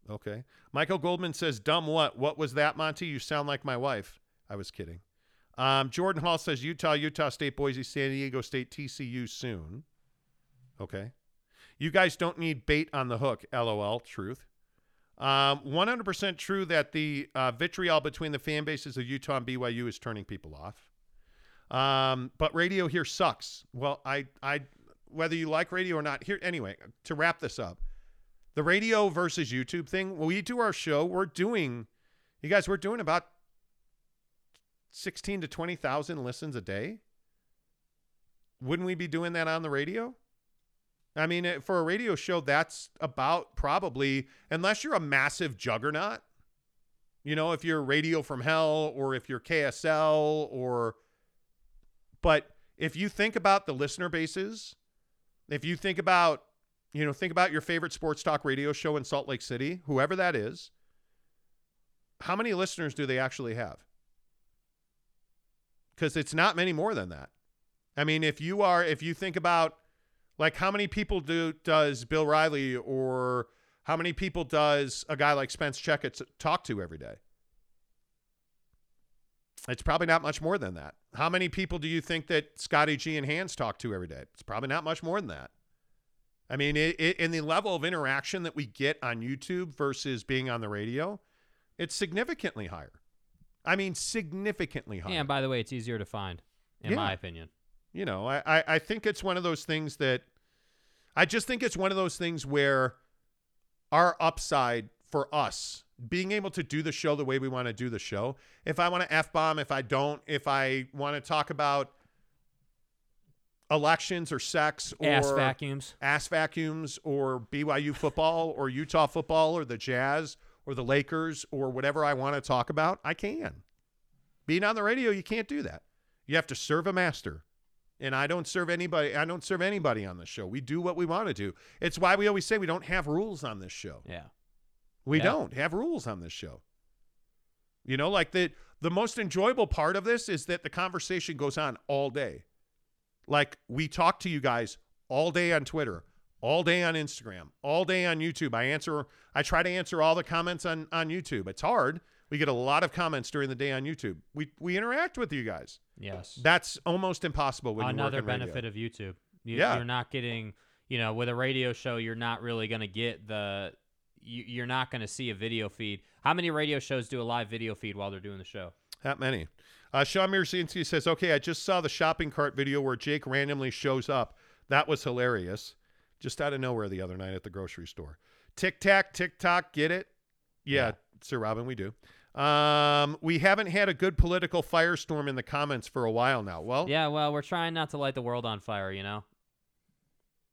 Okay. Michael Goldman says, dumb what? What was that, Monty? You sound like my wife. I was kidding. Um, Jordan Hall says Utah, Utah State, Boise, San Diego State, TCU soon. Okay. You guys don't need bait on the hook. LOL. Truth. Um, 100% true that the uh, vitriol between the fan bases of Utah and BYU is turning people off. Um, but radio here sucks. Well, I, I, whether you like radio or not, here anyway. To wrap this up, the radio versus YouTube thing. When we do our show, we're doing, you guys, we're doing about sixteen to twenty thousand listens a day. Wouldn't we be doing that on the radio? I mean, eh, for a radio show, that's about probably, unless you're a massive juggernaut, you know, if you're Radio from Hell or if you're KSL or, but if you think about the listener bases, if you think about, you know, think about your favorite sports talk radio show in Salt Lake City, whoever that is, how many listeners do they actually have? Because it's not many more than that. I mean, if you are, if you think about, like, how many people do does Bill Riley or how many people does a guy like Spence Checkett talk to every day? It's probably not much more than that. How many people do you think that Scotty G and Hans talk to every day? It's probably not much more than that. I mean, it, it, in the level of interaction that we get on YouTube versus being on the radio, it's significantly higher. I mean, significantly higher. And by the way, it's easier to find, in Yeah. my opinion. You know, I, I, I think it's one of those things that I just think it's one of those things where our upside for us being able to do the show the way we want to do the show. If I want to F bomb, if I don't, if I want to talk about elections or sex or Ass vacuums. ass vacuums or BYU football or Utah football or the Jazz or the Lakers or whatever I want to talk about, I can. Being on the radio, you can't do that. You have to serve a master. And I don't serve anybody. I don't serve anybody on this show. We do what we want to do. It's why we always say we don't have rules on this show. Yeah. We Yeah. don't have rules on this show. You know, like the the most enjoyable part of this is that the conversation goes on all day. Like we talk to you guys all day on Twitter, all day on Instagram, all day on YouTube. I answer I try to answer all the comments on on YouTube. It's hard. We get a lot of comments during the day on YouTube. We we interact with you guys. Yes. That's almost impossible when Another in radio. benefit of YouTube. You, Yeah. You're not getting, you know, with a radio show, you're not really going to get the, you, you're not going to see a video feed. How many radio shows do a live video feed while they're doing the show? That many. Uh, Sean Mirzinski says, okay, I just saw the shopping cart video where Jake randomly shows up. That was hilarious. Just out of nowhere the other night at the grocery store. Tic Tac, Tic Toc, get it? Yeah, Sir Robin, we do. Um, we haven't had a good political firestorm in the comments for a while now. Well, Yeah, well, we're trying not to light the world on fire, you know.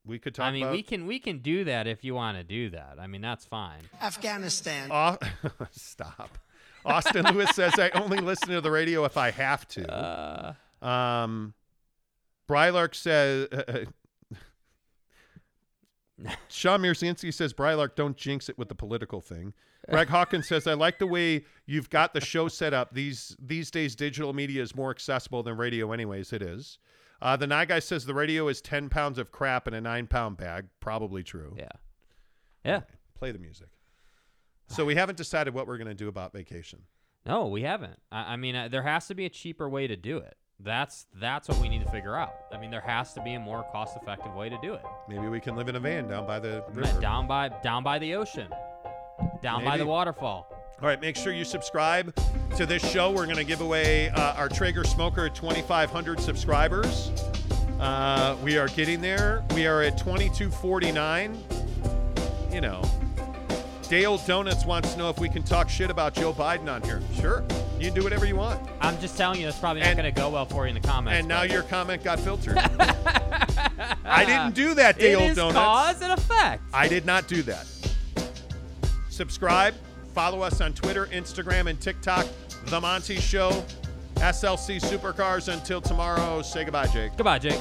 we could talk I mean, about we can we can do that if you want to do that. I mean, that's fine. Afghanistan. Au- Stop. Austin Lewis says I only listen to the radio if I have to. Uh, Um, Brylark says. Sean Mirzinski says, Brylark, don't jinx it with the political thing. Greg Hawkins says, I like the way you've got the show set up. These these days, digital media is more accessible than radio, anyways. It is. Uh, the Nye guy says the radio is 10 pounds of crap in a nine pound bag. Probably true. Yeah. Yeah. Play the music. So we haven't decided what we're going to do about vacation. No, we haven't. I, I mean, uh, there has to be a cheaper way to do it. That's that's what we need to figure out. I mean, there has to be a more cost-effective way to do it. Maybe we can live in a van down by the river. Down by down by the ocean, down by Maybe. the waterfall. All right, make sure you subscribe to this show. We're going to give away uh, our Traeger Smoker 2,500 subscribers. Uh, we are getting there. We are at 2249. You know, Dale Donuts wants to know if we can talk shit about Joe Biden on here. Sure, you can do whatever you want. I'm just telling you, that's probably not And- going to go well for you in the comments. And now but- your comment got filtered. I didn't do that, Dale it is Donuts. cause and effect. I did not do that. Subscribe, follow us on Twitter, Instagram, and TikTok. The Monty Show, SLC Supercars. Until tomorrow, say goodbye, Jake. Goodbye, Jake.